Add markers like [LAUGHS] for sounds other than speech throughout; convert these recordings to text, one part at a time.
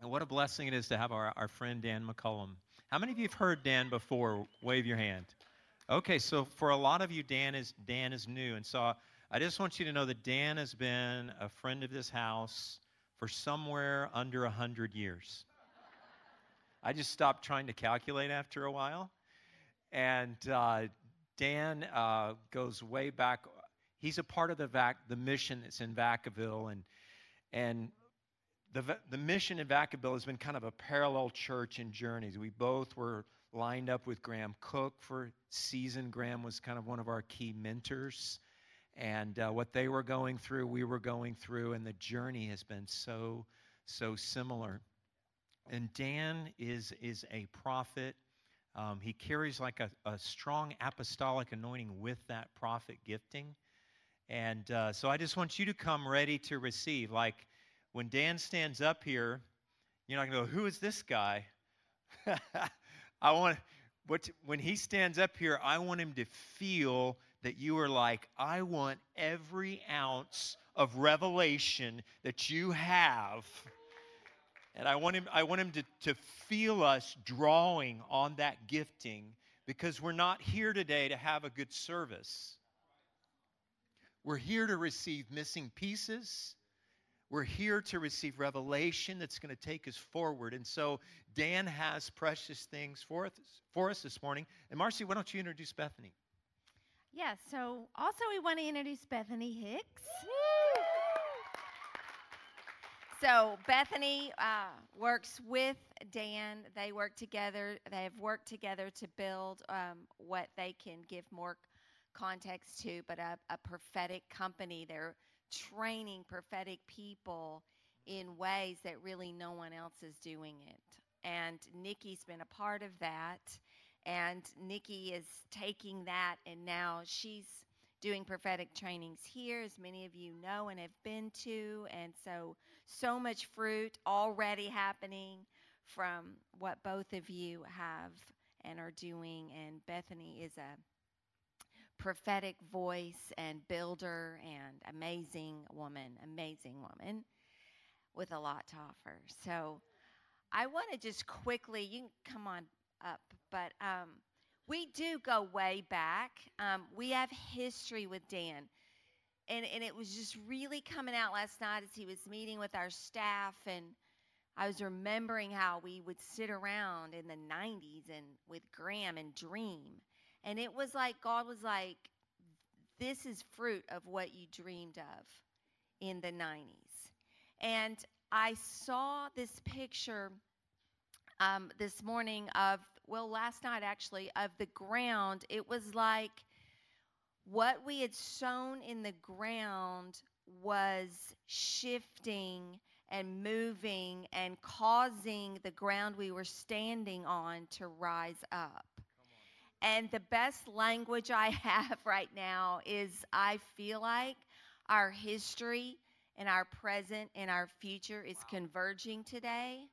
And what a blessing it is to have our, our friend Dan McCollam. How many of you have heard Dan before? Wave your hand. Okay, so for a lot of you, Dan is Dan is new, and so I just want you to know that Dan has been a friend of this house for somewhere under hundred years. I just stopped trying to calculate after a while, and uh, Dan uh, goes way back. He's a part of the vac, the mission that's in Vacaville, and and the, the mission in Vacaville has been kind of a parallel church in journeys. We both were lined up with Graham Cooke for season. Graham was kind of one of our key mentors. And uh, what they were going through, we were going through, and the journey has been so, so similar. And Dan is, is a prophet. Um, he carries like a, a strong apostolic anointing with that prophet gifting. And uh, so I just want you to come ready to receive. Like when Dan stands up here, you're not going to go, Who is this guy? [LAUGHS] I want, what, when he stands up here, I want him to feel that you are like, I want every ounce of revelation that you have. And I want him, I want him to, to feel us drawing on that gifting because we're not here today to have a good service. We're here to receive missing pieces. We're here to receive revelation that's going to take us forward. And so Dan has precious things for us, for us this morning. And Marcy, why don't you introduce Bethany? Yeah, so also we want to introduce Bethany Hicks. So Bethany uh, works with Dan. They work together. They have worked together to build um, what they can give more context to, but a, a prophetic company. They're training prophetic people in ways that really no one else is doing it. And Nikki's been a part of that. And Nikki is taking that, and now she's doing prophetic trainings here, as many of you know and have been to. And so, so much fruit already happening from what both of you have and are doing. And Bethany is a prophetic voice and builder and amazing woman, amazing woman with a lot to offer. So I want to just quickly, you can come on up, but um, we do go way back. Um, we have history with Dan. And, and it was just really coming out last night as he was meeting with our staff. And I was remembering how we would sit around in the 90s and with Graham and dream. And it was like God was like, this is fruit of what you dreamed of in the 90s. And I saw this picture um, this morning of, well, last night actually, of the ground. It was like what we had sown in the ground was shifting and moving and causing the ground we were standing on to rise up. And the best language I [LAUGHS] have right now is I feel like our history and our present and our future is converging today.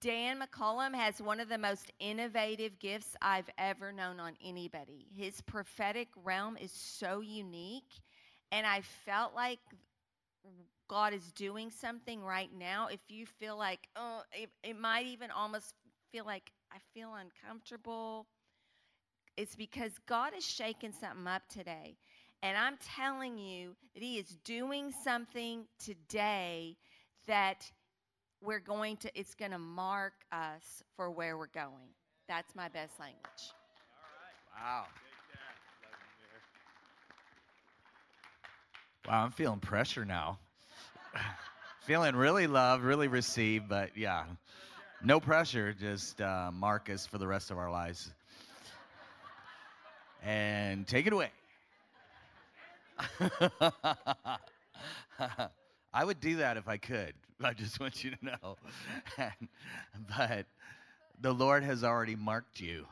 Dan McCollam has one of the most innovative gifts I've ever known on anybody. His prophetic realm is so unique, and I felt like God is doing something right now. If you feel like, oh, it, it might even almost feel like I feel uncomfortable, it's because God is shaking something up today. And I'm telling you that He is doing something today that we're going to, it's going to mark us for where we're going. That's my best language. Wow. Wow, I'm feeling pressure now. [LAUGHS] feeling really loved, really received, but yeah, no pressure. Just uh, mark us for the rest of our lives. And take it away. [LAUGHS] I would do that if I could. [LAUGHS] I just want you to know. but the Lord has already marked you.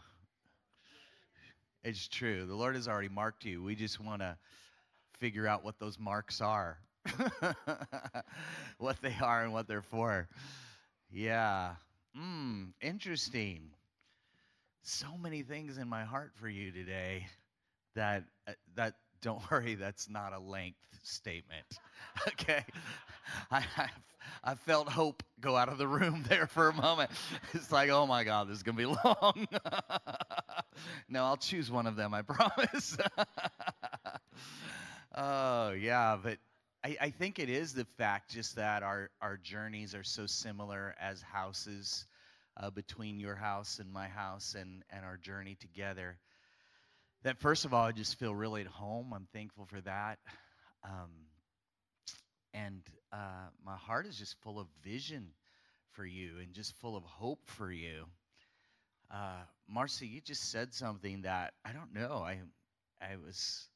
It's true. The Lord has already marked you. We just want to figure out what those marks are, [LAUGHS] what they are, and what they're for. Yeah. Hmm. Interesting. So many things in my heart for you today that uh, that don't [LAUGHS] worry, that's not a length statement. [LAUGHS] okay? [LAUGHS] I, I, I felt hope go out of the room there for a moment. It's like, oh my God, this is going to be long. no, I'll choose one of them, I promise. oh, yeah, but I, I, think it is the fact just that our, our journeys are so similar as houses uh, between your house and my house and, and our journey together. That, first of all, I just feel really at home. I'm thankful for that. Um, and uh, my heart is just full of vision for you and just full of hope for you. Uh, Marcy, you just said something that I don't know. I, I was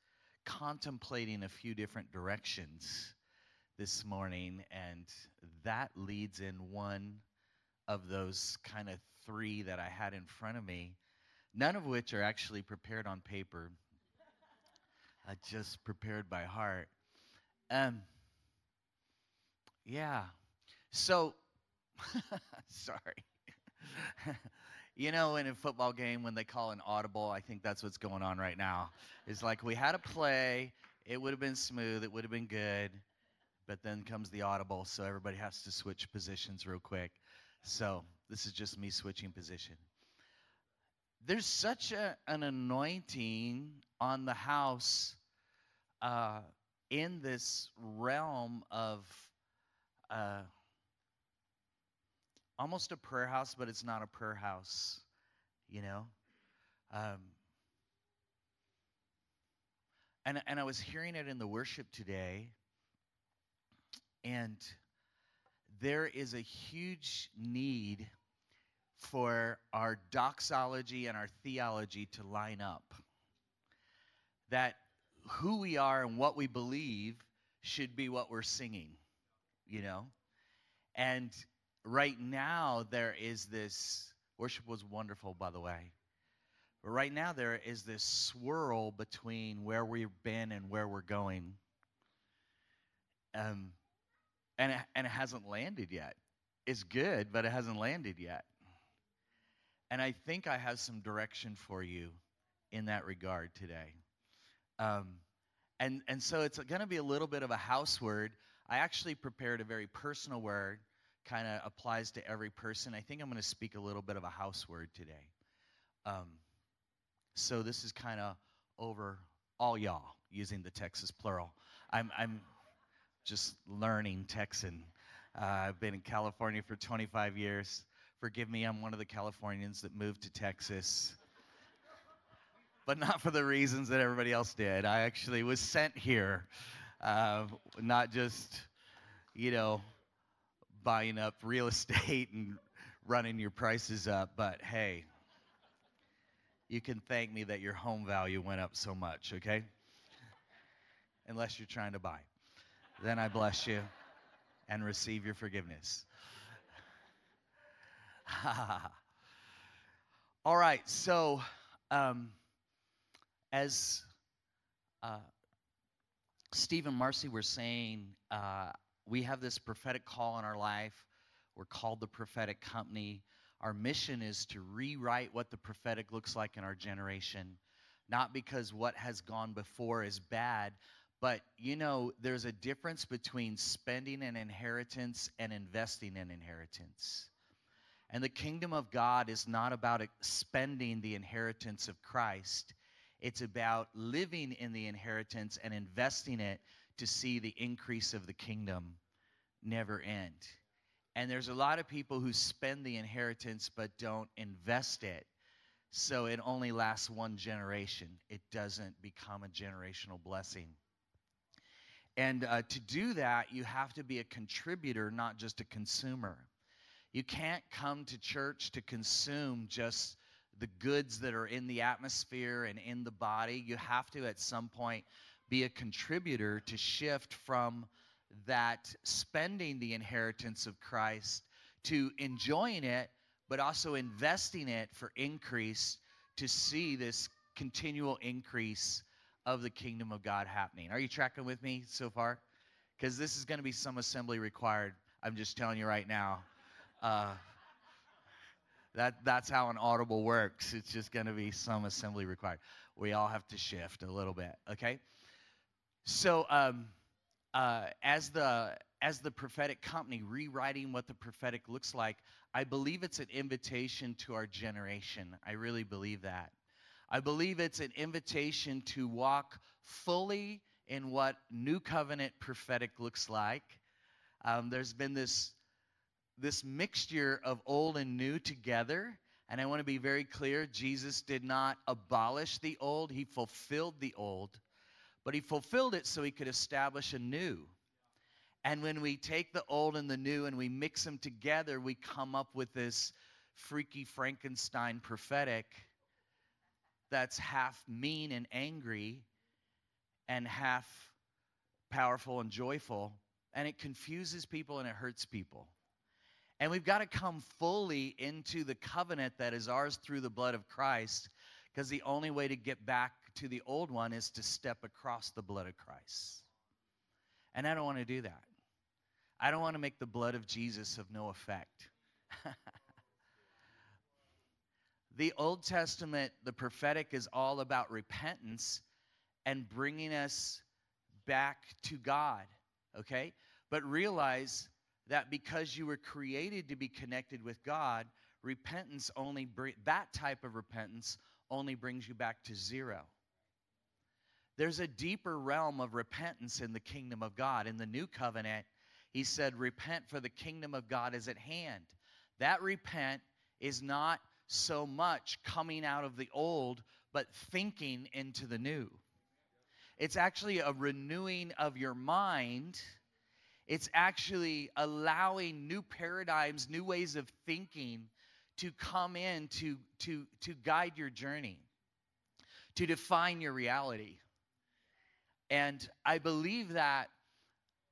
contemplating a few different directions this morning, and that leads in one of those kind of three that I had in front of me, none of which are actually prepared on paper, uh, just prepared by heart. Um, yeah. So, [LAUGHS] sorry. [LAUGHS] you know, in a football game, when they call an audible, I think that's what's going on right now. It's like we had a play, it would have been smooth, it would have been good, but then comes the audible, so everybody has to switch positions real quick. So, this is just me switching position. There's such a, an anointing on the house uh, in this realm of uh, almost a prayer house, but it's not a prayer house, you know? Um, and, and I was hearing it in the worship today, and there is a huge need for our doxology and our theology to line up. That who we are and what we believe should be what we're singing you know? And right now, there is this worship was wonderful, by the way. But right now, there is this swirl between where we've been and where we're going. Um, and, it, and it hasn't landed yet. It's good, but it hasn't landed yet. And I think I have some direction for you in that regard today. Um, and, and so it's going to be a little bit of a house word. I actually prepared a very personal word, kind of applies to every person. I think I'm going to speak a little bit of a house word today. Um, so this is kind of over all y'all using the Texas plural. I'm, I'm just learning Texan. Uh, I've been in California for 25 years. Forgive me, I'm one of the Californians that moved to Texas. But not for the reasons that everybody else did. I actually was sent here uh, not just, you know, buying up real estate and running your prices up, but hey, you can thank me that your home value went up so much, okay? Unless you're trying to buy. Then I bless you and receive your forgiveness. [LAUGHS] All right, so um, as uh, Steve and Marcy were saying uh, we have this prophetic call in our life. We're called the prophetic company. Our mission is to rewrite what the prophetic looks like in our generation, not because what has gone before is bad, but you know, there's a difference between spending an inheritance and investing an inheritance. And the kingdom of God is not about spending the inheritance of Christ, it's about living in the inheritance and investing it to see the increase of the kingdom never end. And there's a lot of people who spend the inheritance but don't invest it. So it only lasts one generation, it doesn't become a generational blessing. And uh, to do that, you have to be a contributor, not just a consumer. You can't come to church to consume just the goods that are in the atmosphere and in the body. You have to, at some point, be a contributor to shift from that spending the inheritance of Christ to enjoying it, but also investing it for increase to see this continual increase of the kingdom of God happening. Are you tracking with me so far? Because this is going to be some assembly required. I'm just telling you right now. Uh, that, that's how an audible works. It's just going to be some assembly required. We all have to shift a little bit, okay? so um, uh, as the as the prophetic company rewriting what the prophetic looks like, I believe it's an invitation to our generation. I really believe that. I believe it's an invitation to walk fully in what new covenant prophetic looks like. Um, there's been this this mixture of old and new together. And I want to be very clear Jesus did not abolish the old, he fulfilled the old, but he fulfilled it so he could establish a new. And when we take the old and the new and we mix them together, we come up with this freaky Frankenstein prophetic that's half mean and angry and half powerful and joyful. And it confuses people and it hurts people. And we've got to come fully into the covenant that is ours through the blood of Christ, because the only way to get back to the old one is to step across the blood of Christ. And I don't want to do that. I don't want to make the blood of Jesus of no effect. [LAUGHS] the Old Testament, the prophetic, is all about repentance and bringing us back to God, okay? But realize that because you were created to be connected with God, repentance only bring, that type of repentance only brings you back to zero. There's a deeper realm of repentance in the kingdom of God. In the new covenant, he said, Repent, for the kingdom of God is at hand. That repent is not so much coming out of the old, but thinking into the new. It's actually a renewing of your mind it's actually allowing new paradigms, new ways of thinking to come in to, to, to guide your journey, to define your reality. And I believe that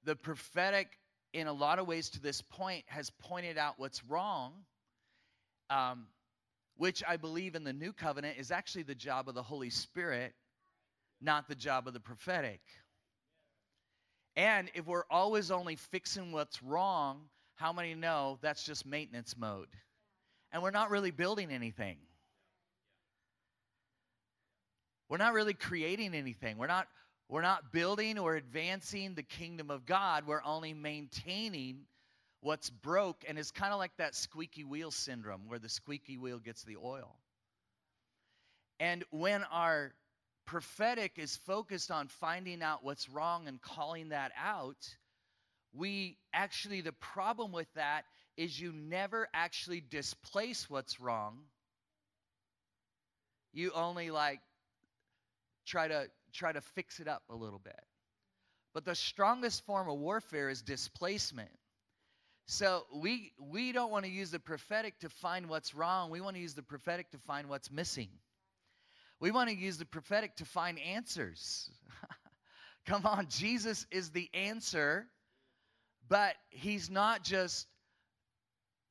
the prophetic, in a lot of ways to this point, has pointed out what's wrong, um, which I believe in the new covenant is actually the job of the Holy Spirit, not the job of the prophetic. And if we're always only fixing what's wrong, how many know that's just maintenance mode? And we're not really building anything. We're not really creating anything. We're not we're not building or advancing the kingdom of God. We're only maintaining what's broke and it's kind of like that squeaky wheel syndrome where the squeaky wheel gets the oil. And when our prophetic is focused on finding out what's wrong and calling that out, we actually, the problem with that is you never actually displace what's wrong. You only like try to try to fix it up a little bit. But the strongest form of warfare is displacement. So we we don't want to use the prophetic to find what's wrong. We want to use the prophetic to find what's missing. We want to use the prophetic to find answers. [LAUGHS] Come on, Jesus is the answer, but he's not just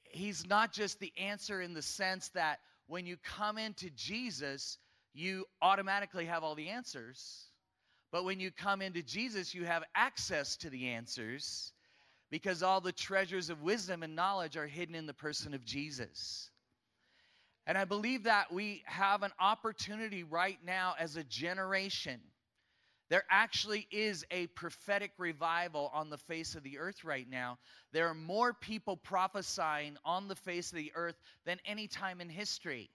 he's not just the answer in the sense that when you come into Jesus, you automatically have all the answers. But when you come into Jesus, you have access to the answers because all the treasures of wisdom and knowledge are hidden in the person of Jesus. And I believe that we have an opportunity right now as a generation. There actually is a prophetic revival on the face of the earth right now. There are more people prophesying on the face of the earth than any time in history.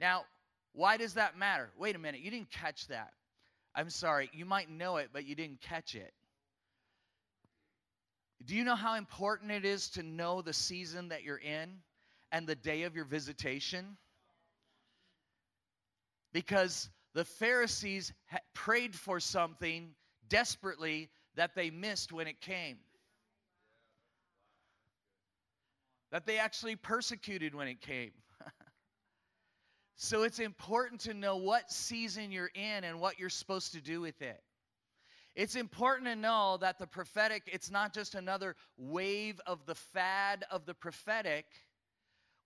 Now, why does that matter? Wait a minute, you didn't catch that. I'm sorry, you might know it, but you didn't catch it. Do you know how important it is to know the season that you're in? and the day of your visitation? Because the Pharisees prayed for something desperately that they missed when it came. That they actually persecuted when it came. [LAUGHS] so it's important to know what season you're in and what you're supposed to do with it. It's important to know that the prophetic, it's not just another wave of the fad of the prophetic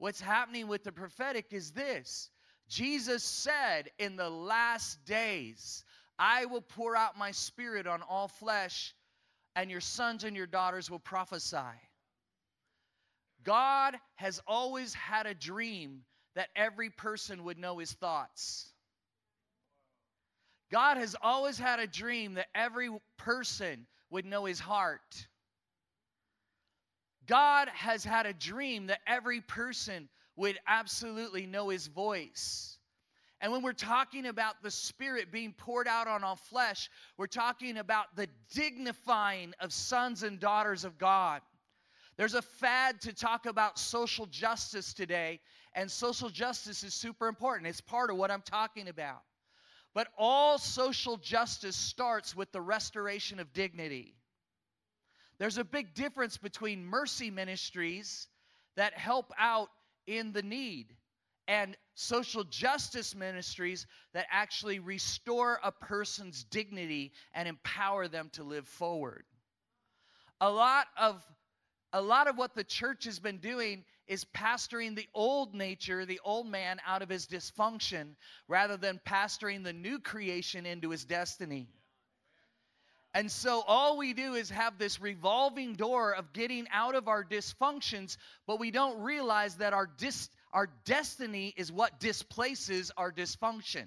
What's happening with the prophetic is this Jesus said, In the last days, I will pour out my spirit on all flesh, and your sons and your daughters will prophesy. God has always had a dream that every person would know his thoughts. God has always had a dream that every person would know his heart. God has had a dream that every person would absolutely know his voice. And when we're talking about the Spirit being poured out on all flesh, we're talking about the dignifying of sons and daughters of God. There's a fad to talk about social justice today, and social justice is super important. It's part of what I'm talking about. But all social justice starts with the restoration of dignity. There's a big difference between mercy ministries that help out in the need and social justice ministries that actually restore a person's dignity and empower them to live forward. A lot of a lot of what the church has been doing is pastoring the old nature, the old man, out of his dysfunction rather than pastoring the new creation into his destiny. And so all we do is have this revolving door of getting out of our dysfunctions, but we don't realize that our dis- our destiny is what displaces our dysfunction.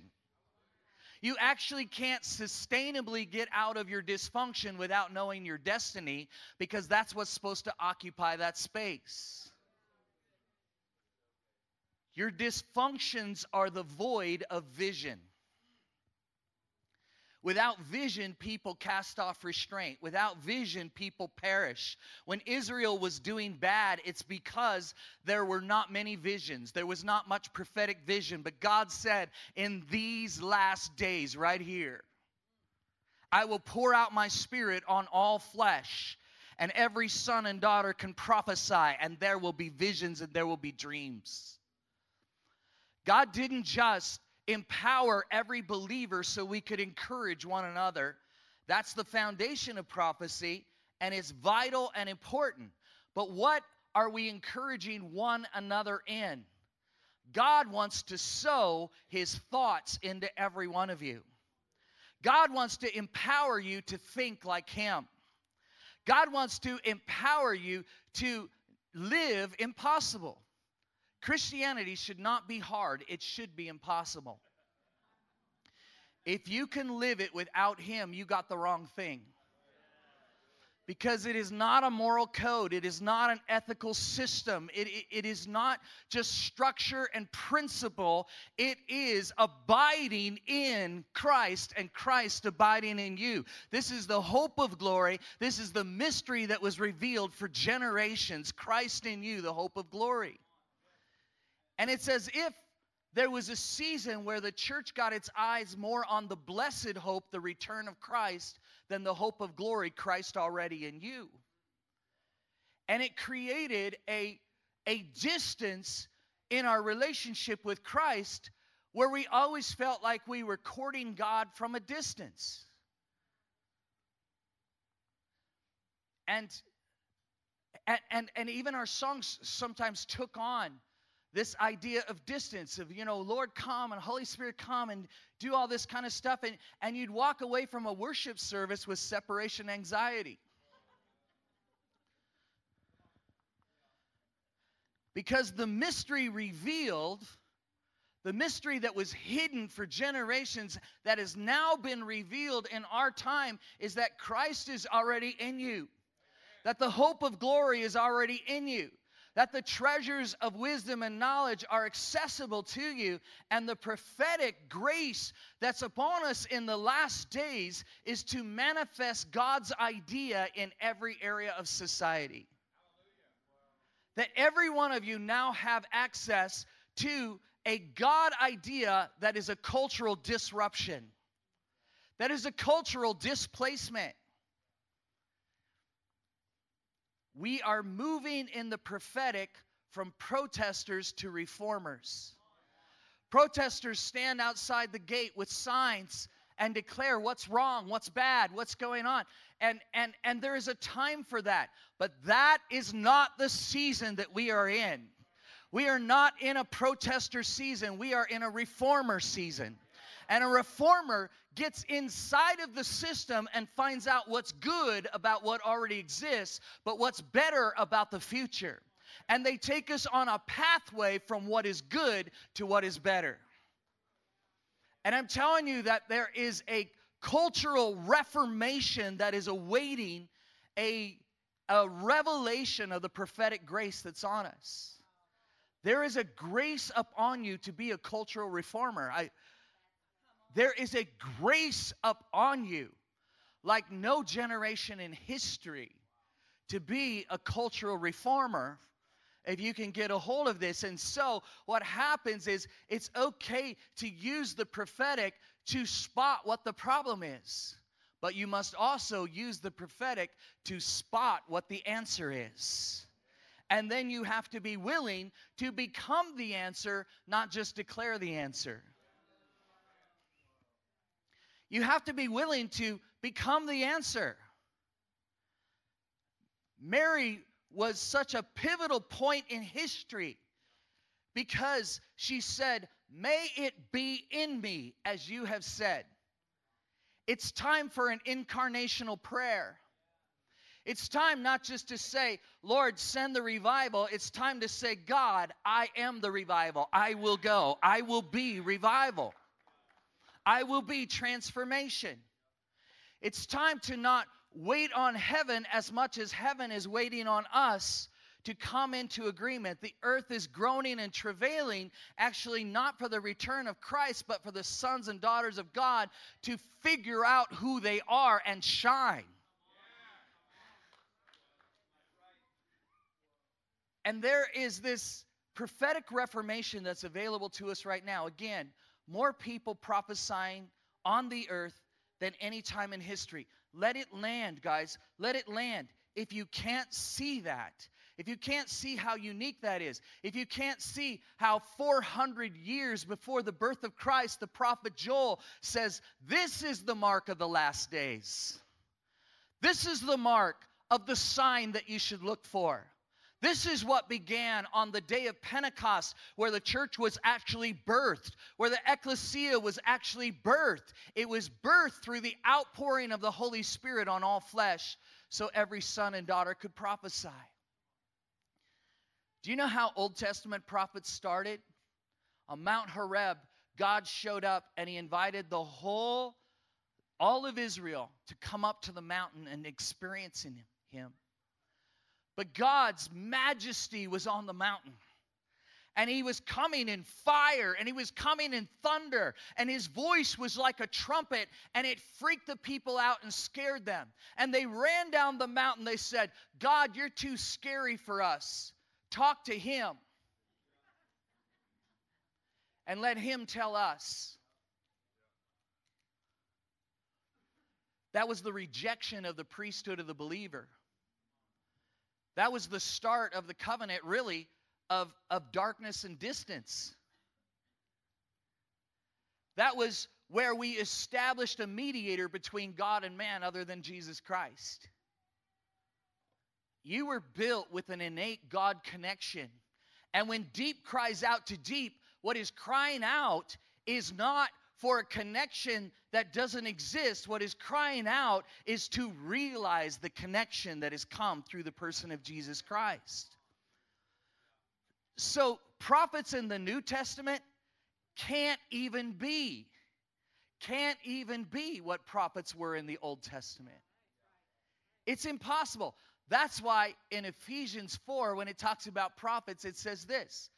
You actually can't sustainably get out of your dysfunction without knowing your destiny because that's what's supposed to occupy that space. Your dysfunctions are the void of vision. Without vision, people cast off restraint. Without vision, people perish. When Israel was doing bad, it's because there were not many visions. There was not much prophetic vision. But God said, in these last days, right here, I will pour out my spirit on all flesh, and every son and daughter can prophesy, and there will be visions and there will be dreams. God didn't just empower every believer so we could encourage one another. That's the foundation of prophecy, and it's vital and important. But what are we encouraging one another in? God wants to sow his thoughts into every one of you. God wants to empower you to think like him. God wants to empower you to live impossible. Christianity should not be hard, it should be impossible. If you can live it without Him, you got the wrong thing. Because it is not a moral code. It is not an ethical system. It, it, it is not just structure and principle. It is abiding in Christ and Christ abiding in you. This is the hope of glory. This is the mystery that was revealed for generations. Christ in you, the hope of glory. And it's as if there was a season where the church got its eyes more on the blessed hope, the return of Christ, than the hope of glory, Christ already in you. And it created a, a distance in our relationship with Christ where we always felt like we were courting God from a distance. And and, and, and even our songs sometimes took on this idea of distance of you know lord come and holy spirit come and do all this kind of stuff and, and you'd walk away from a worship service with separation anxiety. Because the mystery revealed the mystery that was hidden for generations that has now been revealed in our time is that Christ is already in you, that the hope of glory is already in you that the treasures of wisdom and knowledge are accessible to you, and the prophetic grace that's upon us in the last days is to manifest God's idea in every area of society. That every one of you now have access to a God idea that is a cultural disruption, that is a cultural displacement we are moving in the prophetic from protesters to reformers. Protesters stand outside the gate with signs and declare what's wrong, what's bad, what's going on. And and and there is a time for that. But that is not the season that we are in. We are not in a protester season. We are in a reformer season. And a reformer gets inside of the system and finds out what's good about what already exists, but what's better about the future. And they take us on a pathway from what is good to what is better. And I'm telling you that there is a cultural reformation that is awaiting a, a revelation of the prophetic grace that's on us. There is a grace upon you to be a cultural reformer. I, there is a grace upon you like no generation in history to be a cultural reformer if you can get a hold of this. And so, what happens is it's okay to use the prophetic to spot what the problem is, but you must also use the prophetic to spot what the answer is. And then you have to be willing to become the answer, not just declare the answer. You have to be willing to become the answer. Mary was such a pivotal point in history because she said, May it be in me as you have said. It's time for an incarnational prayer. It's time not just to say, Lord, send the revival. It's time to say, God, I am the revival. I will go. I will be revival. I will be transformation. It's time to not wait on heaven as much as heaven is waiting on us to come into agreement. The earth is groaning and travailing, actually, not for the return of Christ, but for the sons and daughters of God to figure out who they are and shine. And there is this prophetic reformation that's available to us right now. Again, more people prophesying on the earth than any time in history. Let it land, guys. Let it land. If you can't see that, if you can't see how unique that is, if you can't see how 400 years before the birth of Christ, the prophet Joel says, This is the mark of the last days. This is the mark of the sign that you should look for. This is what began on the day of Pentecost, where the church was actually birthed, where the ecclesia was actually birthed. It was birthed through the outpouring of the Holy Spirit on all flesh, so every son and daughter could prophesy. Do you know how Old Testament prophets started? On Mount Horeb, God showed up and he invited the whole, all of Israel to come up to the mountain and experience in him. But God's majesty was on the mountain. And he was coming in fire and he was coming in thunder. And his voice was like a trumpet and it freaked the people out and scared them. And they ran down the mountain. They said, God, you're too scary for us. Talk to him and let him tell us. That was the rejection of the priesthood of the believer. That was the start of the covenant, really, of, of darkness and distance. That was where we established a mediator between God and man other than Jesus Christ. You were built with an innate God connection. And when deep cries out to deep, what is crying out is not for a connection that doesn't exist. What is crying out is to realize the connection that has come through the person of Jesus Christ. So, prophets in the New Testament can't even be, can't even be what prophets were in the Old Testament. It's impossible. That's why in Ephesians 4, when it talks about prophets, it says this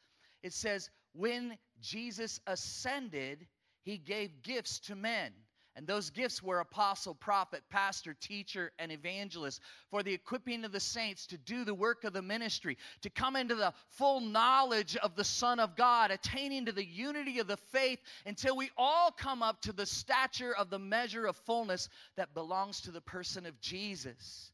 it says, When Jesus ascended, he gave gifts to men. And those gifts were apostle, prophet, pastor, teacher, and evangelist for the equipping of the saints to do the work of the ministry, to come into the full knowledge of the Son of God, attaining to the unity of the faith until we all come up to the stature of the measure of fullness that belongs to the person of Jesus.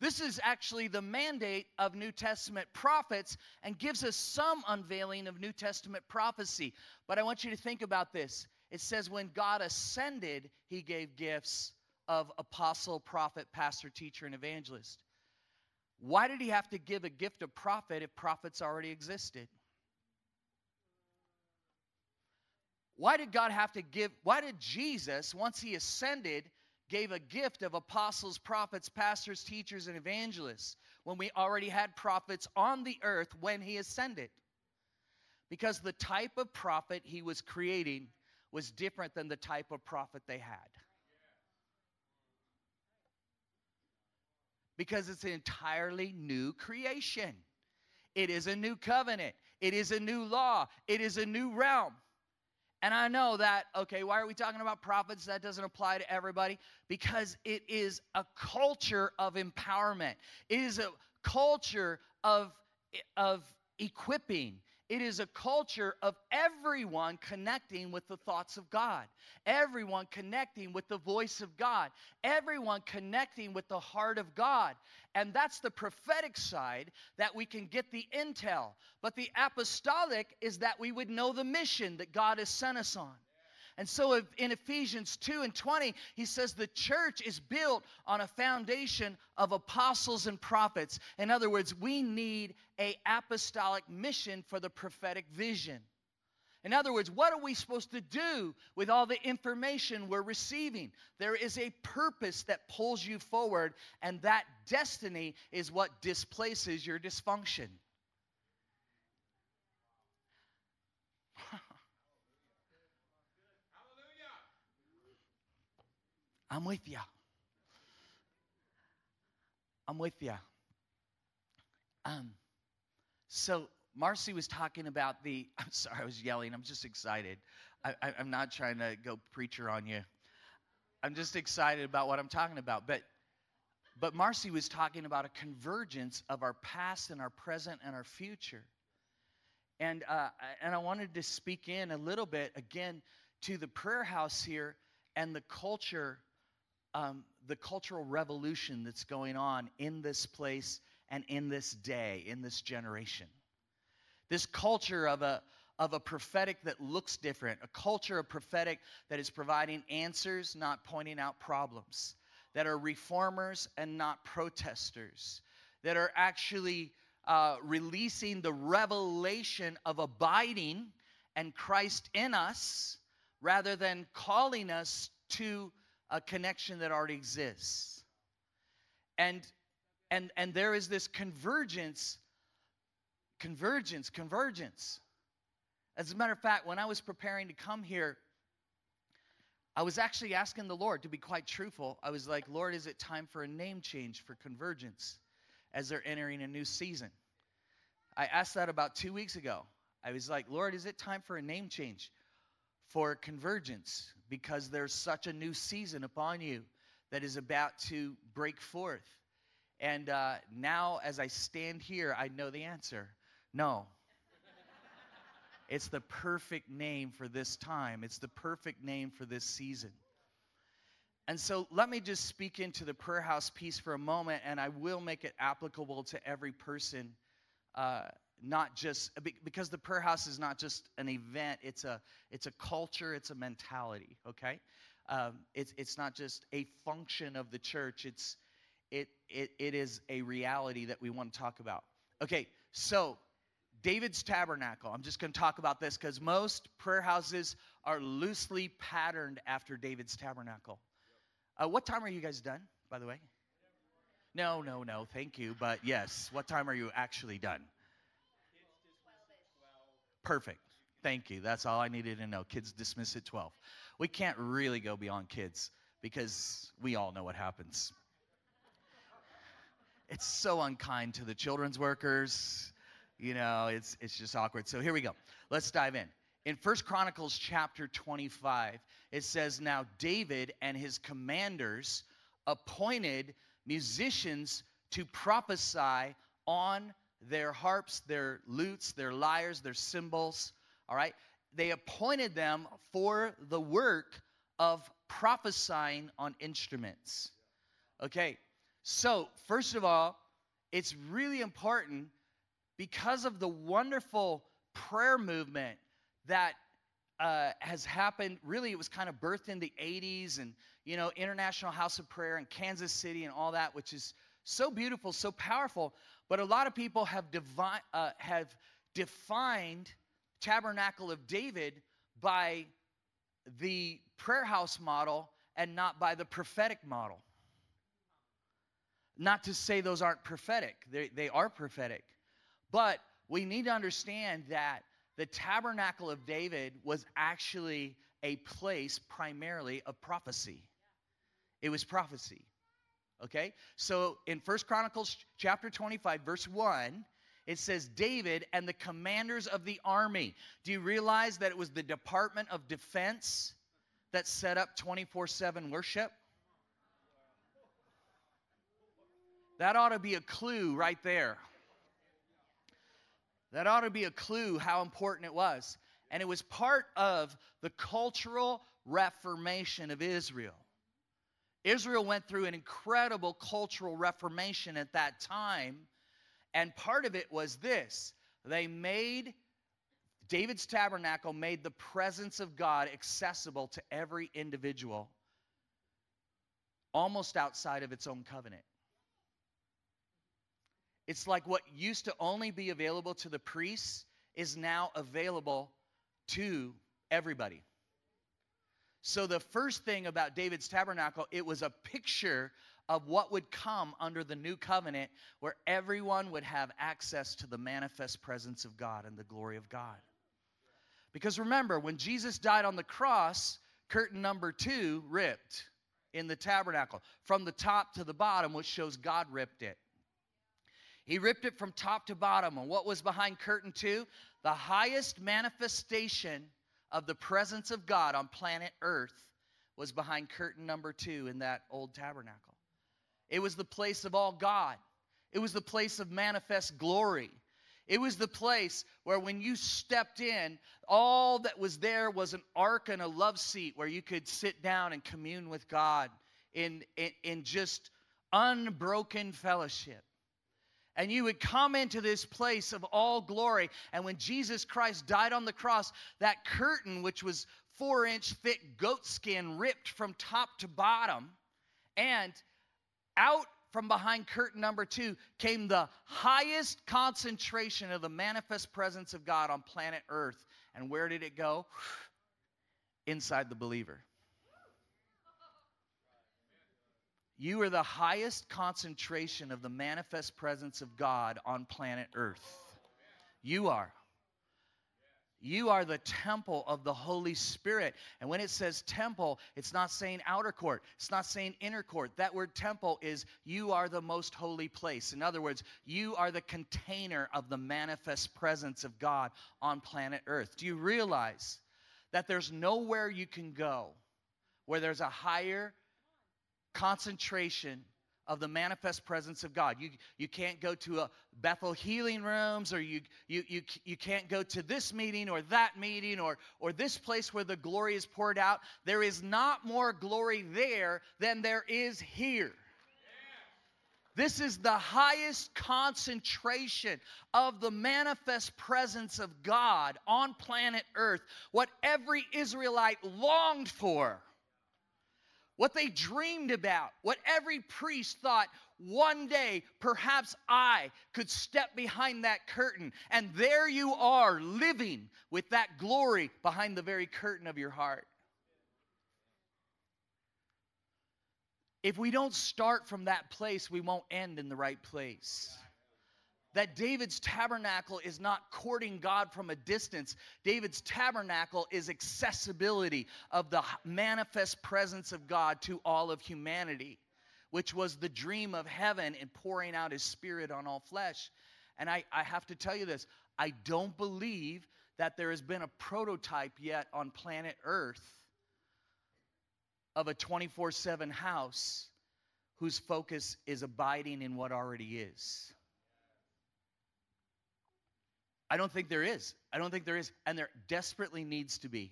This is actually the mandate of New Testament prophets and gives us some unveiling of New Testament prophecy. But I want you to think about this it says when God ascended, he gave gifts of apostle, prophet, pastor, teacher, and evangelist. Why did he have to give a gift of prophet if prophets already existed? Why did God have to give, why did Jesus, once he ascended, gave a gift of apostles, prophets, pastors, teachers, and evangelists when we already had prophets on the earth when he ascended? Because the type of prophet he was creating was different than the type of prophet they had. Because it's an entirely new creation. It is a new covenant. It is a new law. It is a new realm. And I know that, okay, why are we talking about prophets? That doesn't apply to everybody. Because it is a culture of empowerment, it is a culture of, of equipping. It is a culture of everyone connecting with the thoughts of God, everyone connecting with the voice of God, everyone connecting with the heart of God. And that's the prophetic side that we can get the intel. But the apostolic is that we would know the mission that God has sent us on. And so in Ephesians 2 and 20, he says the church is built on a foundation of apostles and prophets. In other words, we need a apostolic mission for the prophetic vision. In other words, what are we supposed to do with all the information we're receiving? There is a purpose that pulls you forward, and that destiny is what displaces your dysfunction. I'm with you. I'm with you. Um, so Marcy was talking about the. [LAUGHS] I'm sorry, I was yelling. I'm just excited. I, I, I'm not trying to go preacher on you. I'm just excited about what I'm talking about. But, but Marcy was talking about a convergence of our past and our present and our future. And uh, and I wanted to speak in a little bit again to the prayer house here and the culture um, the cultural revolution that's going on in this place and in this day, in this generation. This culture of a, of a prophetic that looks different, a culture of prophetic that is providing answers, not pointing out problems, that are reformers and not protesters, that are actually uh, releasing the revelation of abiding and Christ in us rather than calling us to a connection that already exists. And and and there is this convergence convergence convergence. As a matter of fact, when I was preparing to come here, I was actually asking the Lord to be quite truthful. I was like, Lord, is it time for a name change for convergence as they're entering a new season? I asked that about two weeks ago. I was like, Lord, is it time for a name change for convergence? because there's such a new season upon you that is about to break forth. And uh, now, as I stand here, I know the answer no. it's the perfect name for this time, it's the perfect name for this season. And so let me just speak into the prayer house piece for a moment, and I will make it applicable to every person uh, not just because the prayer house is not just an event it's a it's a culture it's a mentality okay? Um, it's it's not just a function of the church it's it, it it is a reality that we want to talk about. Okay so david's tabernacle i'm just going to talk about this because most prayer houses are loosely patterned after david's tabernacle. Uh, what time are you guys done by the way? No no no thank you but yes what time are you actually done Perfect. Thank you. That's all I needed to know. Kids dismiss at 12. We can't really go beyond kids because we all know what happens. It's so unkind to the children's workers. You know, it's it's just awkward. So here we go. Let's dive in. In First Chronicles chapter 25, it says, Now David and his commanders appointed musicians to prophesy on their harps, their lutes, their lyres, their cymbals. All right? They appointed them for the work of prophesying on instruments. Okay, so first of all, it's really important because of the wonderful prayer movement that uh, has happened. Really, it was kind of birthed in the 80s and, you know, International House of Prayer in Kansas City and all that, which is so beautiful, so powerful. But a lot of people have, uh, have defined Tabernacle of David by the prayer house model and not by the prophetic model. Not to say those aren't prophetic, they, they are prophetic. But we need to understand that the tabernacle of David was actually a place primarily of prophecy. It was prophecy. Okay? So in First Chronicles chapter 25, verse 1, it says David and the commanders of the army. Do you realize that it was the Department of Defense that set up 24 7 worship? That ought to be a clue right there. That ought to be a clue how important it was. And it was part of the cultural reformation of Israel. Israel went through an incredible cultural reformation at that time. And part of it was this they made David's tabernacle made the presence of God accessible to every individual almost outside of its own covenant. It's like what used to only be available to the priests is now available to everybody. So the first thing about David's tabernacle, it was a picture of what would come under the new covenant where everyone would have access to the manifest presence of God and the glory of God. Because remember, when Jesus died on the cross, curtain number 2 ripped in the tabernacle from the top to the bottom, which shows God ripped it. He ripped it from top to bottom. And what was behind curtain two? The highest manifestation of the presence of God on planet Earth was behind curtain number two in that old tabernacle. It was the place of all God, it was the place of manifest glory. It was the place where when you stepped in, all that was there was an ark and a love seat where you could sit down and commune with God in, in, in just unbroken fellowship and you would come into this place of all glory. And when Jesus Christ died on the cross, that curtain, which was four inch thick goat skin, ripped from top to bottom, and out from behind curtain number two came the highest concentration of the manifest presence of God on planet Earth. And where did it go? [SIGHS] Inside the believer. You are the highest concentration of the manifest presence of God on planet Earth. You are. You are the temple of the Holy Spirit. And when it says temple, it's not saying outer court, it's not saying inner court. That word temple is you are the most holy place. In other words, you are the container of the manifest presence of God on planet Earth. Do you realize that there's nowhere you can go where there's a higher concentration of the manifest presence of God. You, you can't go to a Bethel healing rooms or you, you, you, you can't go to this meeting or that meeting or, or this place where the glory is poured out. There is not more glory there than there is here. This is the highest concentration of the manifest presence of God on planet Earth. What every Israelite longed for what they dreamed about, what every priest thought one day perhaps I could step behind that curtain. And there you are living with that glory behind the very curtain of your heart. If we don't start from that place, we won't end in the right place that David's tabernacle is not courting God from a distance. David's tabernacle is accessibility of the manifest presence of God to all of humanity, which was the dream of heaven in pouring out his spirit on all flesh. And I, I have to tell you this I don't believe that there has been a prototype yet on planet Earth of a 24 7 house whose focus is abiding in what already is. I don't think there is. I don't think there is. And there desperately needs to be.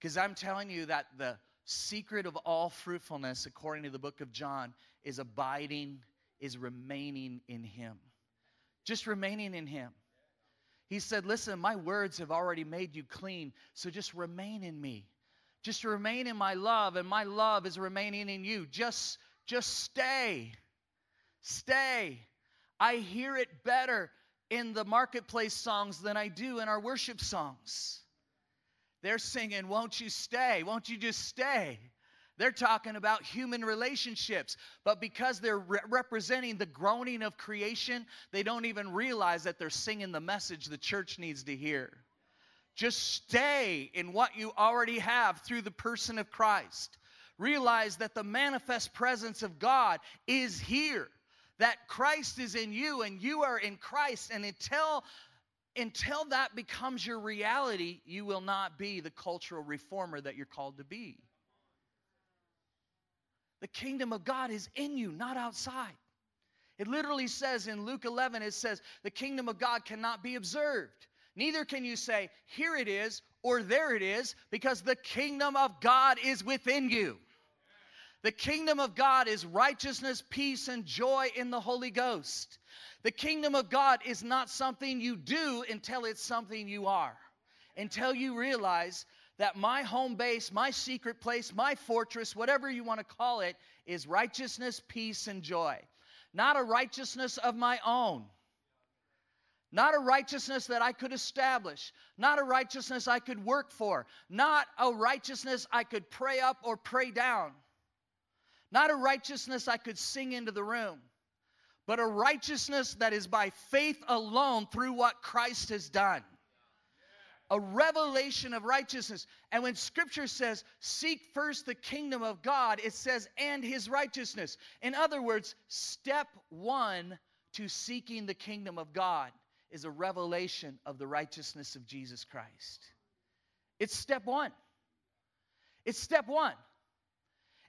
Because I'm telling you that the secret of all fruitfulness, according to the book of John, is abiding, is remaining in Him. Just remaining in Him. He said, Listen, my words have already made you clean, so just remain in me. Just remain in my love, and my love is remaining in you. Just, just stay. Stay. I hear it better in the marketplace songs than I do in our worship songs. They're singing, Won't you stay? Won't you just stay? They're talking about human relationships, but because they're re- representing the groaning of creation, they don't even realize that they're singing the message the church needs to hear. Just stay in what you already have through the person of Christ. Realize that the manifest presence of God is here, that Christ is in you and you are in Christ. And until until that becomes your reality, you will not be the cultural reformer that you're called to be. The kingdom of God is in you, not outside. It literally says in Luke 11, it says, the kingdom of God cannot be observed. Neither can you say, here it is or there it is, because the kingdom of God is within you. The kingdom of God is righteousness, peace, and joy in the Holy Ghost. The kingdom of God is not something you do until it's something you are. Until you realize that my home base, my secret place, my fortress, whatever you want to call it, is righteousness, peace, and joy. Not a righteousness of my own. Not a righteousness that I could establish. Not a righteousness I could work for. Not a righteousness I could pray up or pray down. Not a righteousness I could sing into the room but a righteousness that is by faith alone through what Christ has done. A revelation of righteousness. And when scripture says, seek first the kingdom of God, it says, and his righteousness. In other words, step one to seeking the kingdom of God is a revelation of the righteousness of Jesus Christ. It's step one. It's step one.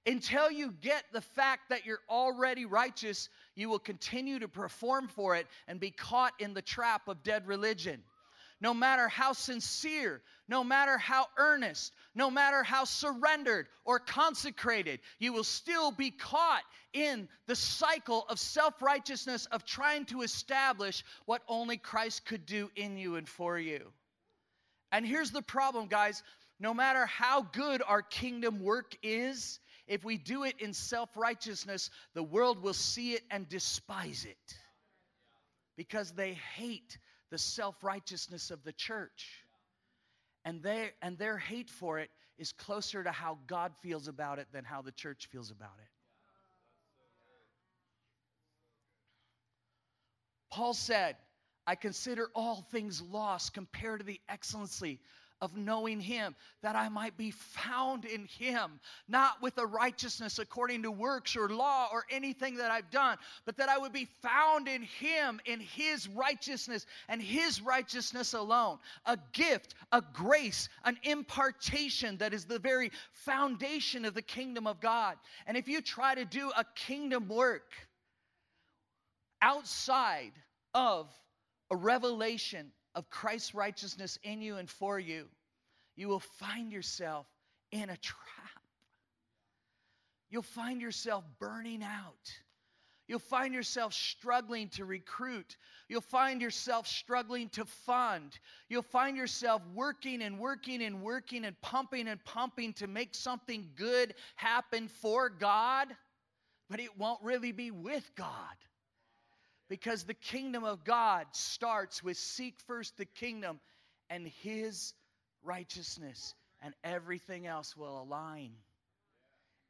Until you get the fact that you're already righteous, you will continue to perform for it and be caught in the trap of dead religion. No matter how sincere, no matter how earnest, no matter how surrendered or consecrated, you will still be caught in the cycle of self righteousness of trying to establish what only Christ could do in you and for you. And here's the problem, guys no matter how good our kingdom work is, if we do it in self righteousness, the world will see it and despise it because they hate the self righteousness of the church. And, they, and their hate for it is closer to how God feels about it than how the church feels about it. Paul said, I consider all things lost compared to the excellency of knowing him, that I might be found in him, not with a righteousness according to works or law or anything that I've done, but that I would be found in him, in his righteousness and his righteousness alone. A gift, a grace, an impartation that is the very foundation of the kingdom of God. And if you try to do a kingdom work outside of a revelation of Christ's righteousness in you and for you, you will find yourself in a trap. You'll find yourself burning out. You'll find yourself struggling to recruit. You'll find yourself struggling to fund. You'll find yourself working and working and working and pumping and pumping to make something good happen for God, but it won't really be with God. Because the kingdom of God starts with seek first the kingdom and his righteousness, and everything else will align.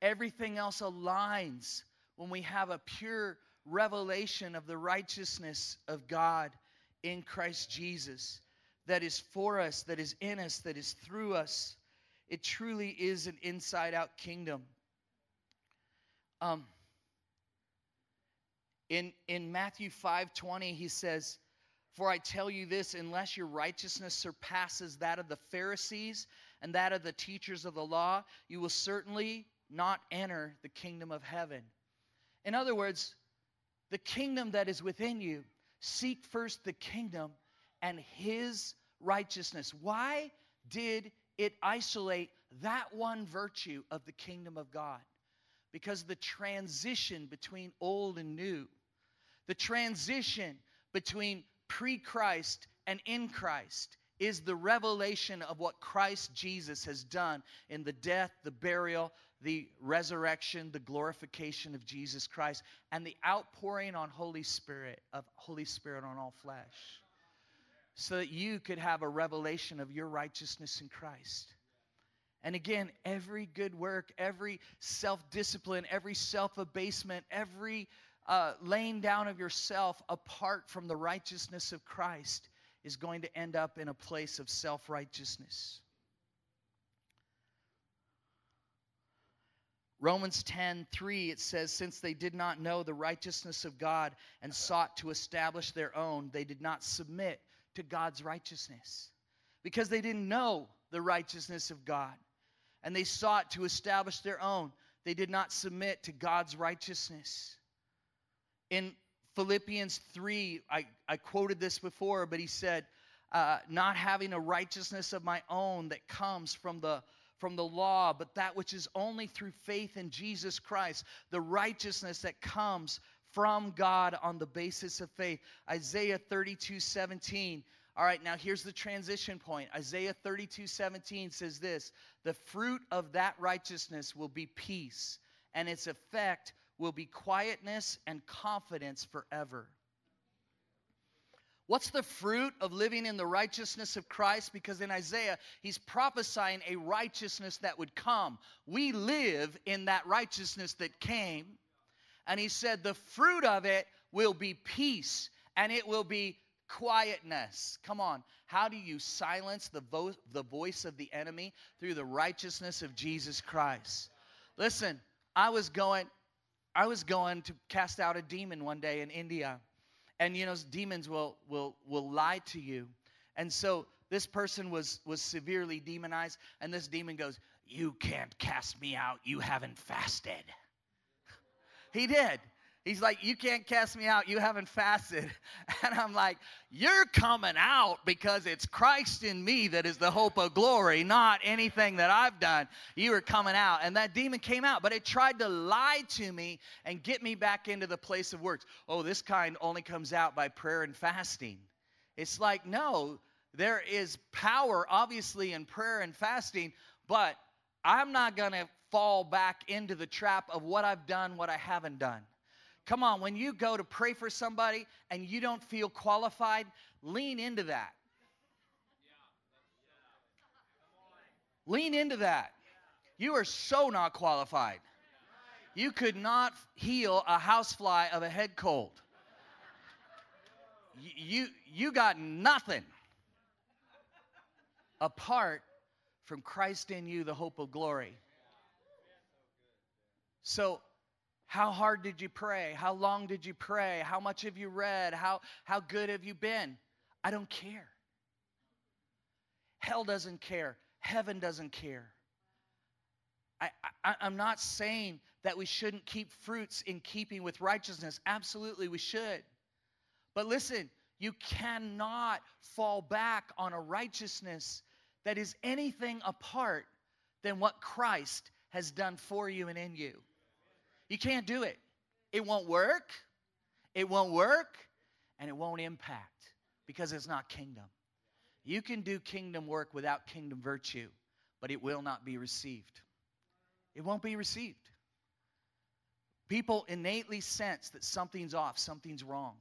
Everything else aligns when we have a pure revelation of the righteousness of God in Christ Jesus that is for us, that is in us, that is through us. It truly is an inside out kingdom. Um, in, in Matthew 5 20, he says, For I tell you this, unless your righteousness surpasses that of the Pharisees and that of the teachers of the law, you will certainly not enter the kingdom of heaven. In other words, the kingdom that is within you, seek first the kingdom and his righteousness. Why did it isolate that one virtue of the kingdom of God? Because the transition between old and new the transition between pre Christ and in Christ is the revelation of what Christ Jesus has done in the death, the burial, the resurrection, the glorification of Jesus Christ, and the outpouring on Holy Spirit of Holy Spirit on all flesh. So that you could have a revelation of your righteousness in Christ. And again, every good work, every self discipline, every self abasement, every uh, laying down of yourself apart from the righteousness of Christ is going to end up in a place of self righteousness. Romans 10 3, it says, Since they did not know the righteousness of God and sought to establish their own, they did not submit to God's righteousness. Because they didn't know the righteousness of God and they sought to establish their own, they did not submit to God's righteousness. In Philippians 3, I, I quoted this before, but he said, uh, Not having a righteousness of my own that comes from the from the law, but that which is only through faith in Jesus Christ, the righteousness that comes from God on the basis of faith. Isaiah 32 17. All right, now here's the transition point. Isaiah 32 17 says this The fruit of that righteousness will be peace, and its effect will be quietness and confidence forever. What's the fruit of living in the righteousness of Christ? Because in Isaiah, he's prophesying a righteousness that would come. We live in that righteousness that came. And he said, the fruit of it will be peace and it will be quietness. Come on. How do you silence the, vo- the voice of the enemy? Through the righteousness of Jesus Christ. Listen, I was going, I was going to cast out a demon one day in India and you know demons will will will lie to you. And so this person was was severely demonized and this demon goes you can't cast me out. You haven't fasted. [LAUGHS] He did He's like, You can't cast me out. You haven't fasted. [LAUGHS] And I'm like, You're coming out because it's Christ in me that is the hope of glory, not anything that I've done. You are coming out. And that demon came out, but it tried to lie to me and get me back into the place of works. Oh, this kind only comes out by prayer and fasting. It's like, no, there is power, obviously, in prayer and fasting, but I'm not going to fall back into the trap of what I've done, what I haven't done. Come on, when you go to pray for somebody and you don't feel qualified, lean into that. Lean into that. You are so not qualified. You could not heal a housefly of a head cold. You, you got nothing apart from Christ in you, the hope of glory. So how hard did you pray? How long did you pray? How much have you read? How, how good have you been? I don't care. Hell doesn't care. Heaven doesn't care. I, I, I'm not saying that we shouldn't keep fruits in keeping with righteousness. Absolutely, we should. But listen, you cannot fall back on a righteousness that is anything apart than what Christ has done for you and in you. You can't do it. It won't work. It won't work. And it won't impact because it's not kingdom. You can do kingdom work without kingdom virtue, but it will not be received. It won't be received. People innately sense that something's off, something's wrong.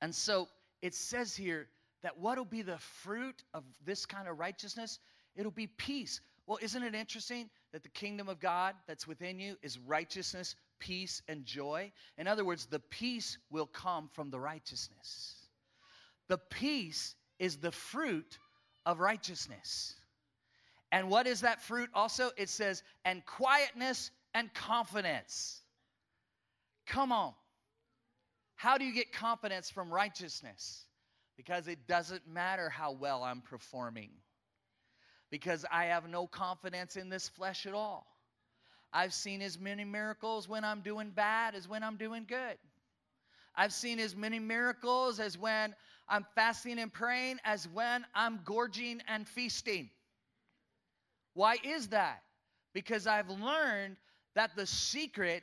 And so it says here that what will be the fruit of this kind of righteousness? It'll be peace. Well, isn't it interesting that the kingdom of God that's within you is righteousness, peace, and joy? In other words, the peace will come from the righteousness. The peace is the fruit of righteousness. And what is that fruit also? It says, and quietness and confidence. Come on. How do you get confidence from righteousness? Because it doesn't matter how well I'm performing because I have no confidence in this flesh at all. I've seen as many miracles when I'm doing bad as when I'm doing good. I've seen as many miracles as when I'm fasting and praying as when I'm gorging and feasting. Why is that? Because I've learned that the secret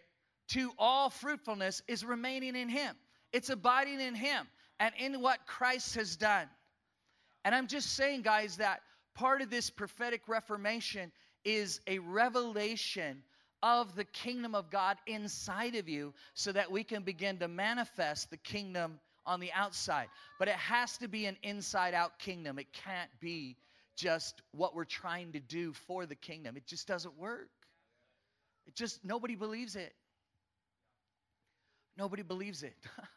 to all fruitfulness is remaining in Him. It's abiding in Him and in what Christ has done. And I'm just saying, guys, that part of this prophetic reformation is a revelation of the kingdom of God inside of you so that we can begin to manifest the kingdom on the outside. But it has to be an inside out kingdom. It can't be just what we're trying to do for the kingdom. It just doesn't work. It just, nobody believes it. Nobody believes it. [LAUGHS]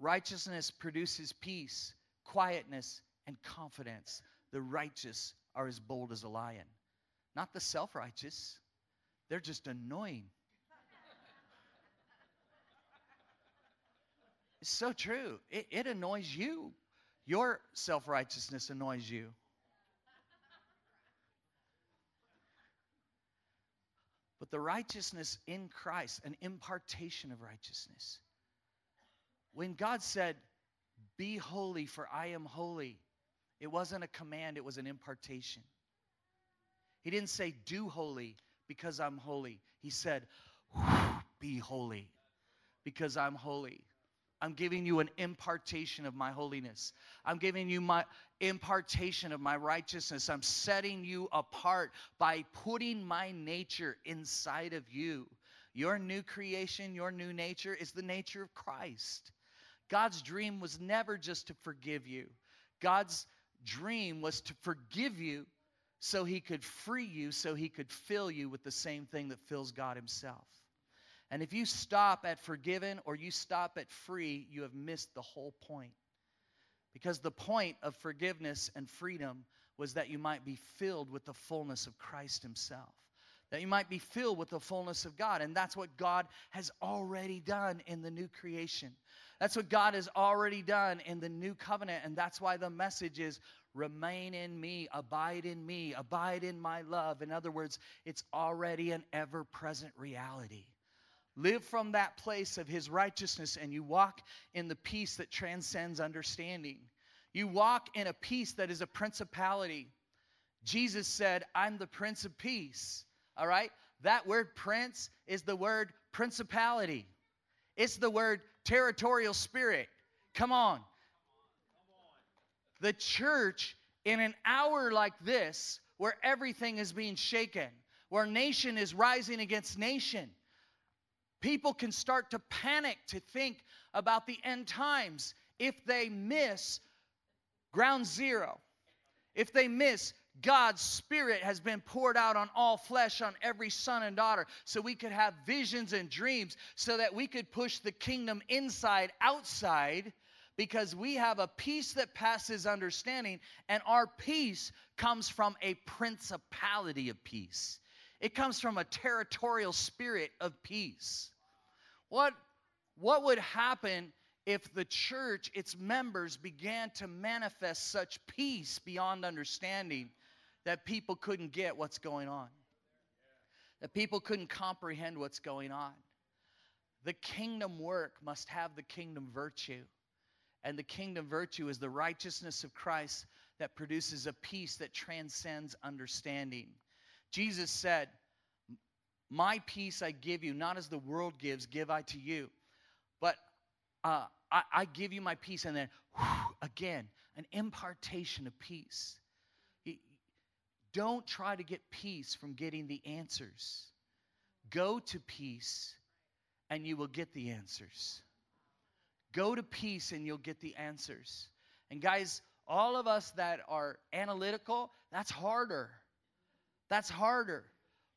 Righteousness produces peace, quietness, and confidence. The righteous are as bold as a lion, not the self righteous. They're just annoying. [LAUGHS] it's so true. It, it annoys you. Your self righteousness annoys you. But the righteousness in Christ, an impartation of righteousness. When God said, Be holy, for I am holy, it wasn't a command, it was an impartation. He didn't say, Do holy because I'm holy. He said, Be holy because I'm holy. I'm giving you an impartation of my holiness. I'm giving you my impartation of my righteousness. I'm setting you apart by putting my nature inside of you. Your new creation, your new nature is the nature of Christ. God's dream was never just to forgive you, God's dream was to forgive you so he could free you, so he could fill you with the same thing that fills God himself. And if you stop at forgiven or you stop at free, you have missed the whole point. Because the point of forgiveness and freedom was that you might be filled with the fullness of Christ Himself, that you might be filled with the fullness of God. And that's what God has already done in the new creation. That's what God has already done in the new covenant. And that's why the message is remain in me, abide in me, abide in my love. In other words, it's already an ever present reality. Live from that place of His righteousness, and you walk in the peace that transcends understanding. You walk in a peace that is a principality. Jesus said, I'm the Prince of Peace. All right? That word prince is the word principality, it's the word territorial spirit. Come on. The church, in an hour like this, where everything is being shaken, where nation is rising against nation, People can start to panic to think about the end times if they miss ground zero. If they miss God's Spirit has been poured out on all flesh, on every son and daughter, so we could have visions and dreams, so that we could push the kingdom inside, outside, because we have a peace that passes understanding, and our peace comes from a principality of peace. It comes from a territorial spirit of peace. What, what would happen if the church, its members, began to manifest such peace beyond understanding that people couldn't get what's going on? That people couldn't comprehend what's going on. The kingdom work must have the kingdom virtue. And the kingdom virtue is the righteousness of Christ that produces a peace that transcends understanding. Jesus said, my peace I give you, not as the world gives, give I to you. But uh, I, I, give you my peace, and then whew, again, an impartation of peace. Don't try to get peace from getting the answers. Go to peace, and you will get the answers. Go to peace, and you'll get the answers. And guys, all of us that are analytical, that's harder. That's harder.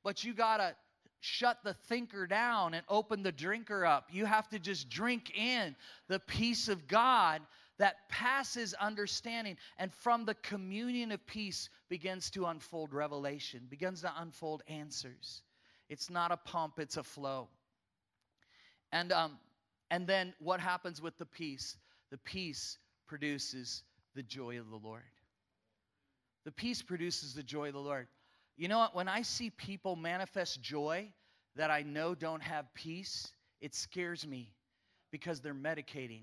But you got to shut the thinker down and open the drinker up. You have to just drink in the peace of God that passes understanding. And from the communion of peace begins to unfold revelation, begins to unfold answers. It's not a pump, it's a flow. And, um, and then what happens with the peace? The peace produces the joy of the Lord. The peace produces the joy of the Lord. You know what? When I see people manifest joy that I know don't have peace, it scares me because they're medicating.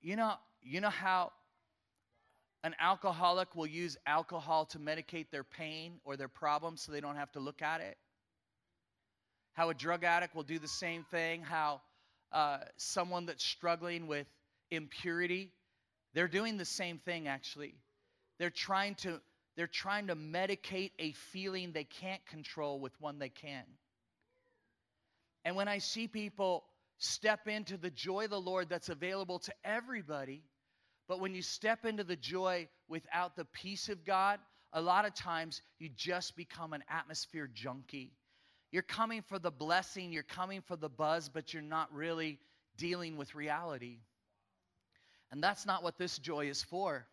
You know, you know how an alcoholic will use alcohol to medicate their pain or their problems so they don't have to look at it? How a drug addict will do the same thing, how uh, someone that's struggling with impurity they're doing the same thing, actually. They're trying to, they're trying to medicate a feeling they can't control with one they can. And when I see people step into the joy of the Lord that's available to everybody, but when you step into the joy without the peace of God, a lot of times you just become an atmosphere junkie. You're coming for the blessing, you're coming for the buzz, but you're not really dealing with reality. And that's not what this joy is for.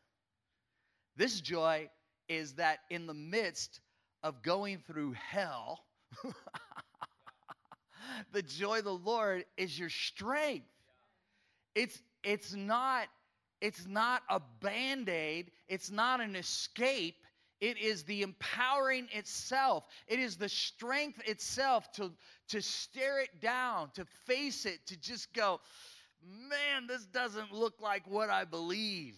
This joy is that in the midst of going through hell, [LAUGHS] the joy of the Lord is your strength. It's it's not it's not a band-aid, it's not an escape. It is the empowering itself. It is the strength itself to, to stare it down, to face it, to just go, man, this doesn't look like what I believe.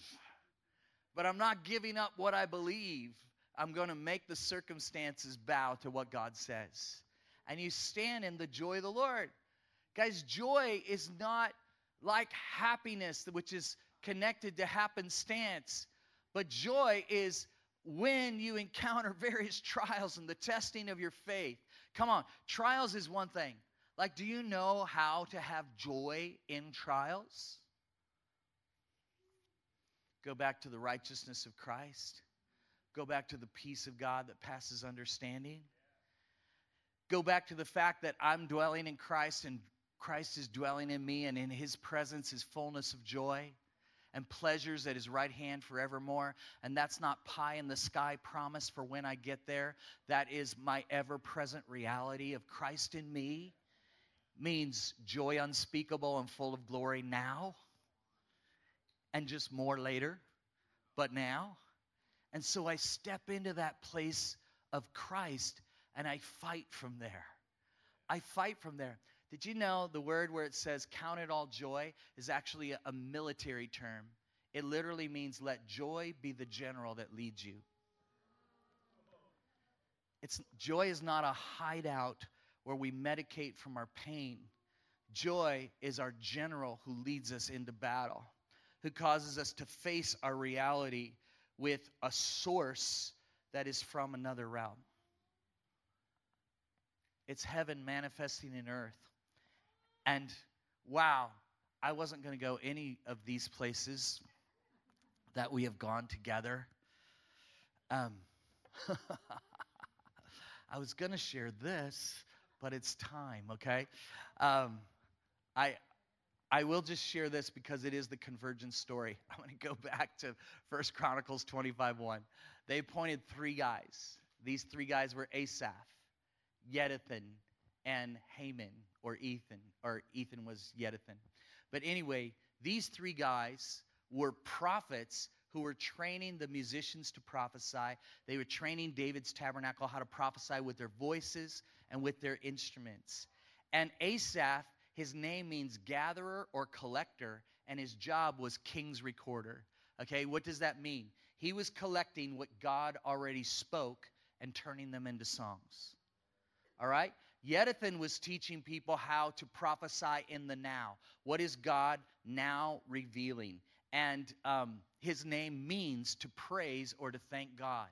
But I'm not giving up what I believe. I'm going to make the circumstances bow to what God says. And you stand in the joy of the Lord. Guys, joy is not like happiness, which is connected to happenstance, but joy is when you encounter [LAUGHS] various trials and the testing of your faith. Come on, trials is one thing. Like, do you know how to have joy in trials? Go back to the righteousness of Christ. Go back to the peace of God that passes understanding. Go back to the fact that I'm dwelling in Christ and Christ is dwelling in me, and in his presence is fullness of joy and pleasures at his right hand forevermore. And that's not pie in the sky promise for when I get there. That is my ever present reality of Christ in me. Means joy unspeakable and full of glory now, and just more later, but now. And so I step into that place of Christ and I fight from there. I fight from there. Did you know the word where it says count it all joy is actually a, a military term? It literally means let joy be the general that leads you. It's joy is not a hideout where we medicate from our pain. Joy is our general who leads us into battle, who causes us to face our reality with a source that is from another realm. It's heaven manifesting in earth. And wow, I wasn't going to go any of these places that we have gone together. Um, [LAUGHS] I was going to share this, but it's time, okay? Um, I, I will just share this because it is the convergence story. [LAUGHS] I'm going to go back to First Chronicles 25 1. They appointed three guys. These three guys were Asaph, Yeduthan, and Heman or Ethan, or Ethan was Yeduthan. But anyway, these three guys were prophets who were training the musicians to prophesy. They were training David's tabernacle how to prophesy with their voices and with their instruments. And Asaph, his name means gatherer or collector, and his job was king's recorder. Okay, what does that mean? He was collecting what God already spoke and turning them into songs. All right? Yeduthan was teaching people how to prophesy in the now. What is God now revealing? And um, his name means to praise or to thank God.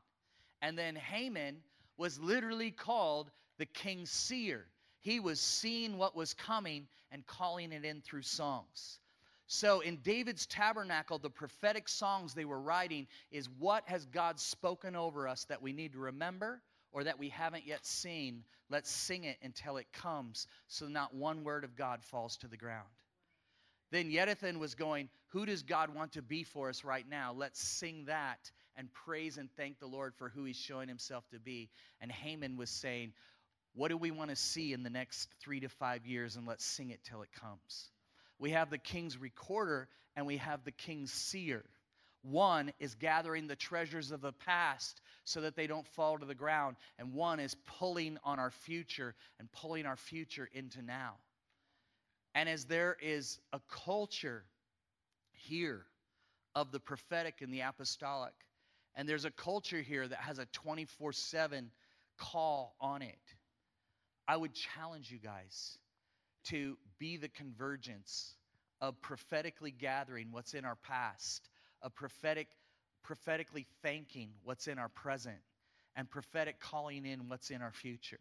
And then Heman was literally called the king's seer. He was seeing what was coming and calling it in through songs. So in David's tabernacle, the prophetic songs they were writing is what has God spoken over us that we need to remember or that we haven't yet seen, let's sing it until it comes so not one word of God falls to the ground. Then Yeduthan was going, Who does God want to be for us right now? Let's sing that and praise and thank the Lord for who he's showing himself to be. And Heman was saying, What do we want to see in the next three to five years? And let's sing it till it comes. We have the king's recorder and we have the king's seer. One is gathering the treasures of the past so that they don't fall to the ground. And one is pulling on our future and pulling our future into now. And as there is a culture here of the prophetic and the apostolic, and there's a culture here that has a 24 7 call on it, I would challenge you guys to be the convergence of prophetically gathering what's in our past a prophetic, prophetically thanking what's in our present and prophetic calling in what's in our future.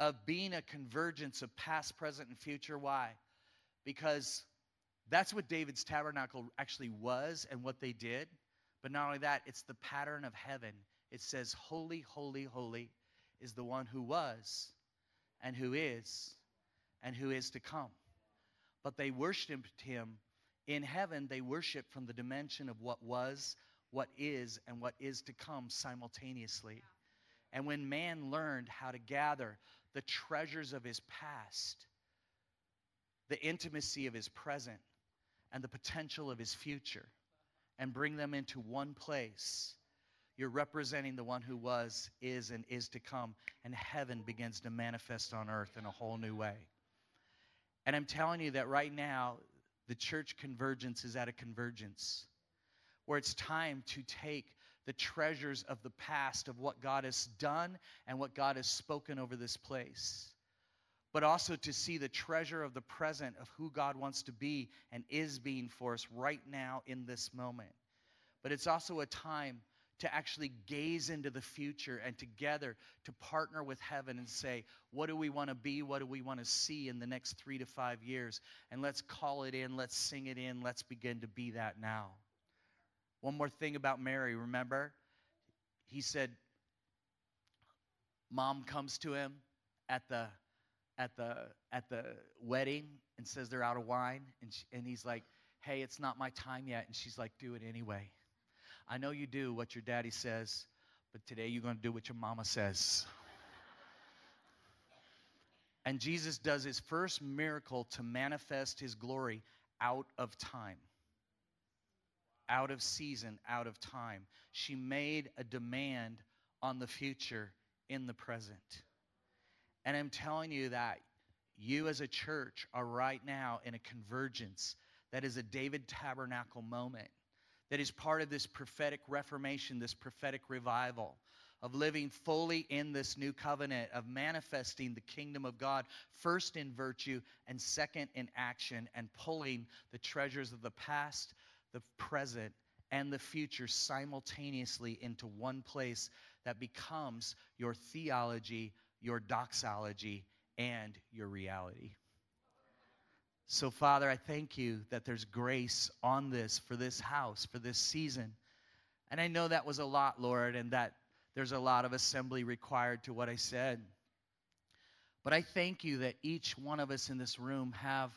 Of being a convergence of past, present, and future. Why? Because that's what David's tabernacle actually was and what they did. But not only that, it's the pattern of heaven. It says, Holy, holy, holy is the one who was, and who is and who is to come. But they worshiped him in heaven, they worship from the dimension of what was, what is, and what is to come simultaneously. And when man learned how to gather the treasures of his past, the intimacy of his present, and the potential of his future, and bring them into one place, you're representing the one who was, is, and is to come, and heaven begins to manifest on earth in a whole new way. And I'm telling you that right now, the church convergence is at a convergence where it's time to take the treasures of the past of what God has done and what God has spoken over this place, but also to see the treasure of the present of who God wants to be and is being for us right now in this moment. But it's also a time to actually gaze into the future and together to partner with heaven and say, what do we want to be? What do we want to see in the next three to five years? And let's call it in, let's sing it in, let's begin to be that now. One more thing about Mary, remember? He said, Mom comes to him at the at the at the wedding and says they're out of wine and she, and he's like, "Hey, it's not my time yet." And she's like, "Do it anyway." I know you do what your daddy says, but today you're going to do what your mama says. and Jesus does his first miracle to manifest his glory out of time, out of season, out of time. She made a demand on the future in the present. And I'm telling you that you as a church are right now in a convergence that is a David Tabernacle moment that is part of this prophetic reformation, this prophetic revival of living fully in this new covenant, of manifesting the kingdom of God, first in virtue and second in action, and pulling the treasures of the past, the present, and the future simultaneously into one place that becomes your theology, your doxology, and your reality. So, Father, I thank you that there's grace on this for this house, for this season. And I know that was a lot, Lord, and that there's a lot of assembly required to what I said. But I thank you that each one of us in this room have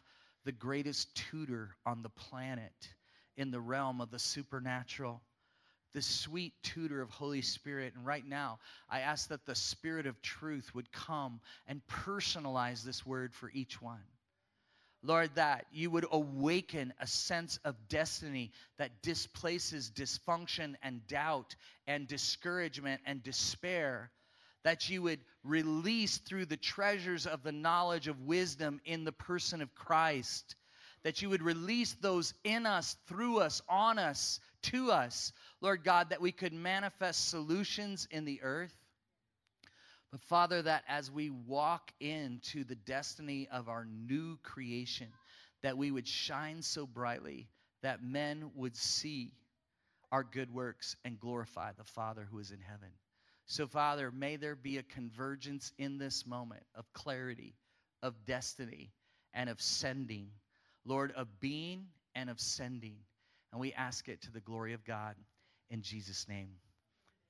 the greatest tutor on the planet in the realm of the supernatural, the sweet tutor of Holy Spirit. And right now, I ask that the Spirit of truth would come and personalize this word for each one. Lord, that you would awaken a sense of destiny that displaces dysfunction and doubt and discouragement and despair. That you would release through the treasures of the knowledge of wisdom in the person of Christ. That you would release those in us, through us, on us, to us, Lord God, that we could manifest solutions in the earth but Father, that as we walk into the destiny of our new creation, that we would shine so brightly that men would see our good works and glorify the Father who is in heaven. So, Father, may there be a convergence in this moment of clarity, of destiny, and of sending. Lord, of being and of sending. And we ask it to the glory of God. In Jesus' name,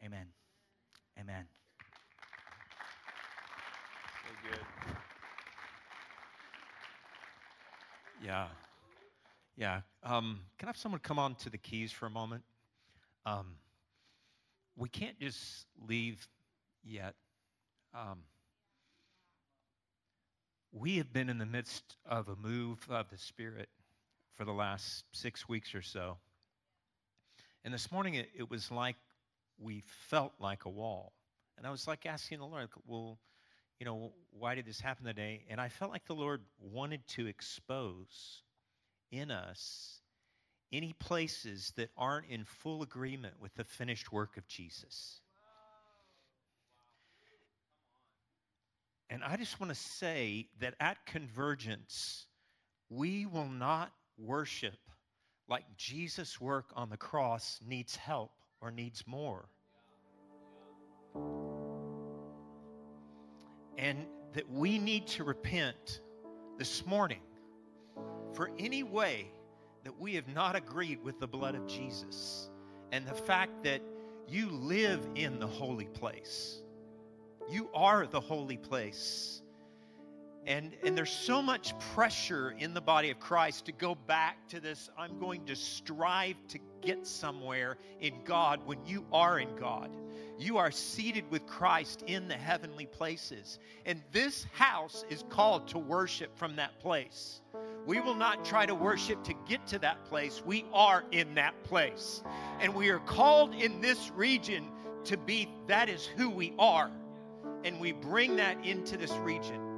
amen. Amen. Yeah. Yeah. Um, can I have someone come on to the keys for a moment? Um, we can't just leave yet. Um, we have been in the midst of a move of the Spirit for the last six weeks or so. And this morning it, it was like we felt like a wall. And I was like asking the Lord, well, you know, why did this happen today? And I felt like the Lord wanted to expose in us any places that aren't in full agreement with the finished work of Jesus. And I just want to say that at Convergence, we will not worship like Jesus' work on the cross needs help or needs more and that we need to repent this morning for any way that we have not agreed with the blood of Jesus and the fact that you live in the holy place. You are the holy place. And, and there's so much pressure in the body of Christ to go back to this I'm going to strive to get somewhere in God when you are in God. You are seated with Christ in the heavenly places. And this house is called to worship from that place. We will not try to worship to get to that place. We are in that place. And we are called in this region to be that is who we are. And we bring that into this region.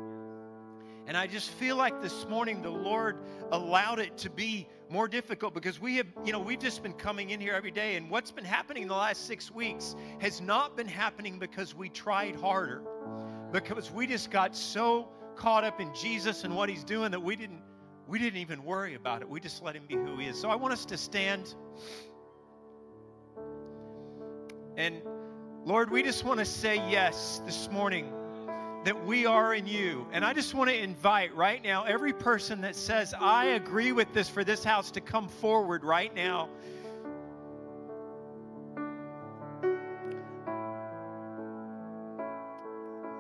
And I just feel like this morning the Lord allowed it to be more difficult because we have, you know, we've just been coming in here every day. And what's been happening in the last six weeks has not been happening because we tried harder, because we just got so caught up in Jesus and what he's doing that we didn't we didn't even worry about it. We just let him be who he is. So I want us to stand and Lord, we just want to say yes this morning that we are in you. And I just want to invite right now every person that says, I agree with this for this house to come forward right now.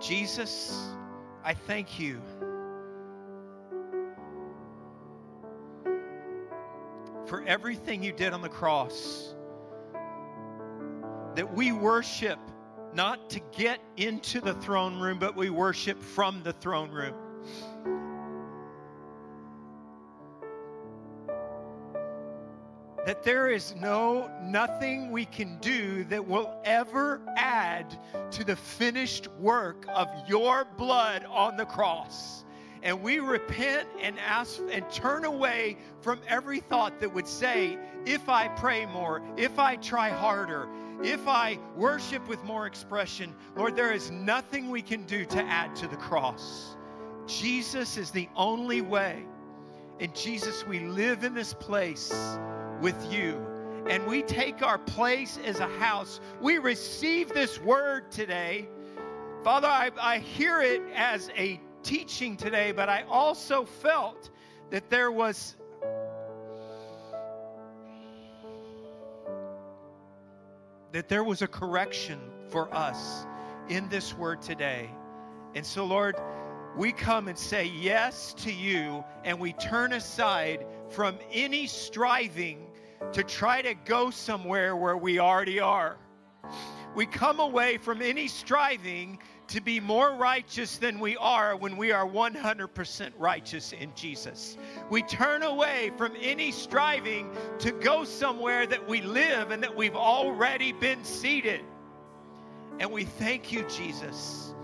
Jesus, I thank you. For everything you did on the cross, that we worship not to get into the throne room, but we worship from the throne room. That there is no nothing we can do that will ever add to the finished work of your blood on the cross. And we repent and ask and turn away from every thought that would say, if I pray more, if I try harder, if I worship with more expression, Lord, there is nothing we can do to add to the cross. Jesus is the only way. And Jesus, we live in this place with you. And we take our place as a house. We receive this word today. Father, I, I hear it as a teaching today, but I also felt that there was that there was a correction for us in this word today. And so, Lord, we come and say yes to you, and we turn aside from any striving to try to go somewhere where we already are. We come away from any striving to be more righteous than we are when we are 100% righteous in Jesus. We turn away from any striving to go somewhere that we live and that we've already been seated. And we thank you, Jesus,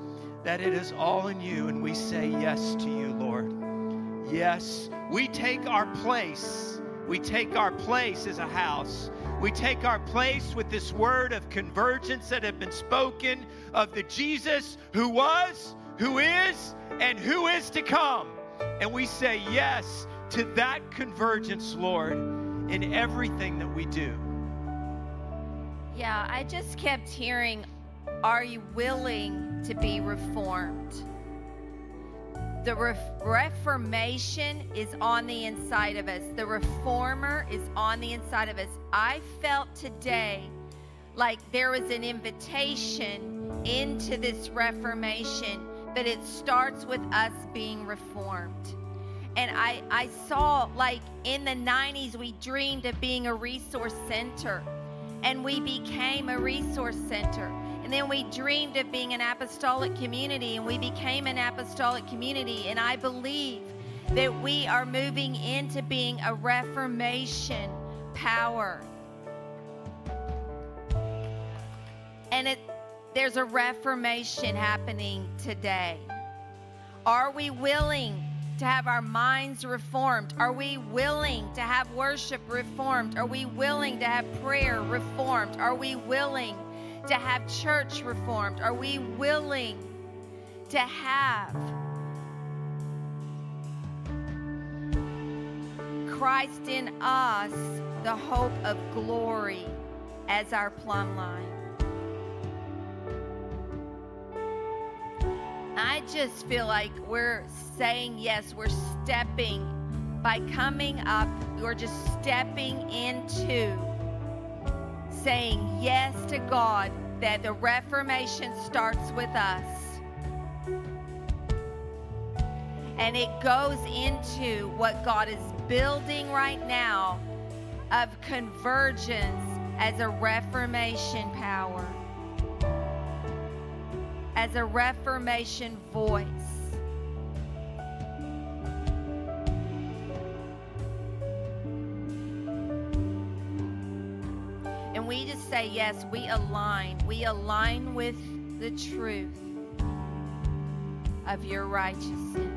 that it is all in you, and we say yes to you, Lord. Yes, we take our place. We take our place as a house. We take our place with this word of convergence that have been spoken of the Jesus who was, who is, and who is to come. And we say yes to that convergence, Lord, in everything that we do. Yeah, I just kept hearing, Are you willing to be reformed? The Reformation is on the inside of us. The Reformer is on the inside of us. I felt today like there was an invitation into this Reformation, but it starts with us being reformed. And I, I saw, like in the 90s, we dreamed of being a resource center, and we became a resource center. And then we dreamed of being an apostolic community, and we became an apostolic community. And I believe that we are moving into being a reformation power. And it, there's a reformation happening today. Are we willing to have our minds reformed? Are we willing to have worship reformed? Are we willing to have prayer reformed? Are we willing? To have church reformed? Are we willing to have Christ in us, the hope of glory, as our plumb line? I just feel like we're saying yes, we're stepping by coming up, we're just stepping into saying yes to God that the Reformation starts with us. And it goes into what God is building right now of convergence as a reformation power, as a reformation voice. We just say, yes, we align. We align with the truth of your righteousness.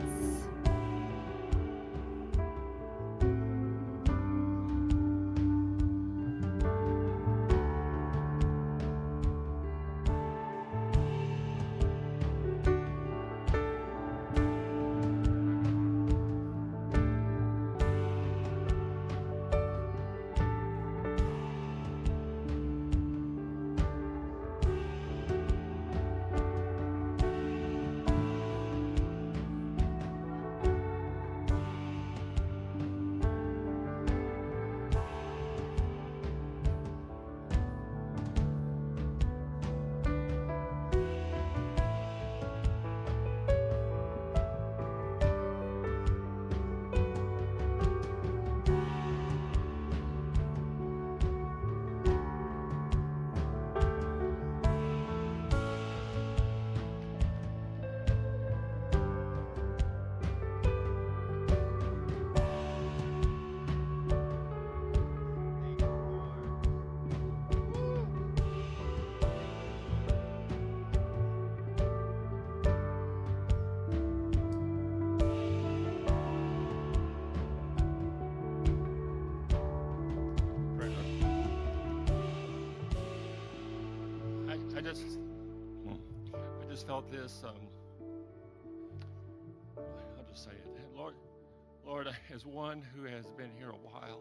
One who has been here a while,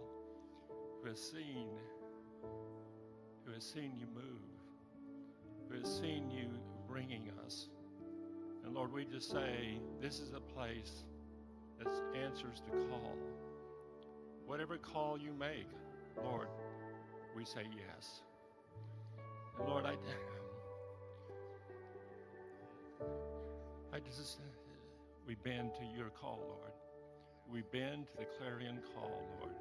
who has seen, who has seen you move, who has seen you bringing us, and Lord, we just say this is a place that answers the call. Whatever call you make, Lord, we say yes. And Lord, I, [LAUGHS] I just, we bend to your call, Lord. We bend to the clarion call, Lord.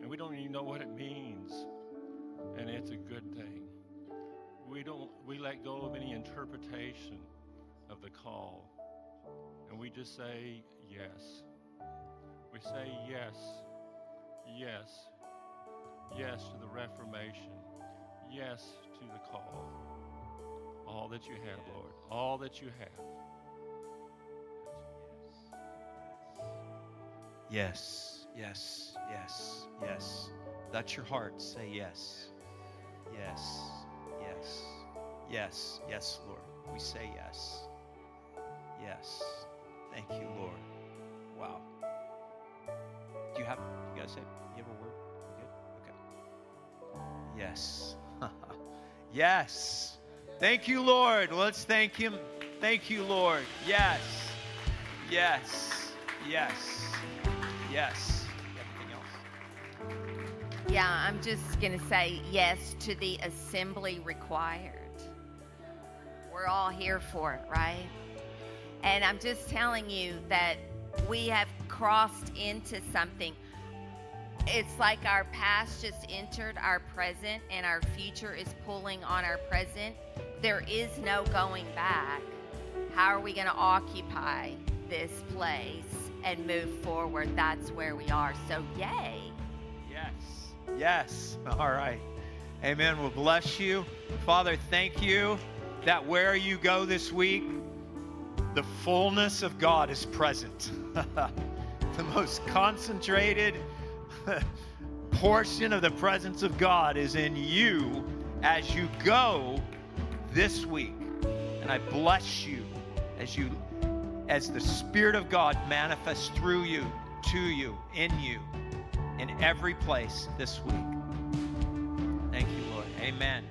And we don't even know what it means. And it's a good thing. We don't, we let go of any interpretation of the call. And we just say yes. We say yes, yes, yes to the Reformation. Yes to the call. All that you have, Lord. All that you have. Yes, yes, yes, yes. That's your heart. Say yes. Yes, yes, yes, yes, Lord. We say yes. Yes. Thank you, Lord. Wow. Do you have, you guys say, you have a word? You good? Okay. Yes. [LAUGHS] yes. Thank you, Lord. Let's thank Him. Thank you, Lord. Yes. Yes. Yes. Yes. Yeah, I'm just going to say yes to the assembly required. We're all here for it, right? And I'm just telling you that we have crossed into something. It's like our past just entered our present, and our future is pulling on our present. There is no going back. How are we going to occupy this place and move forward? That's where we are. So, yay. Yes. Yes. All right. Amen. We'll bless you. Father, thank you that where you go this week, the fullness of God is present. [LAUGHS] the most concentrated [LAUGHS] portion of the presence of God is in you as you go this week. And I bless you as you as the spirit of God manifests through you, to you, in you, in every place this week. Thank you, Lord. Amen.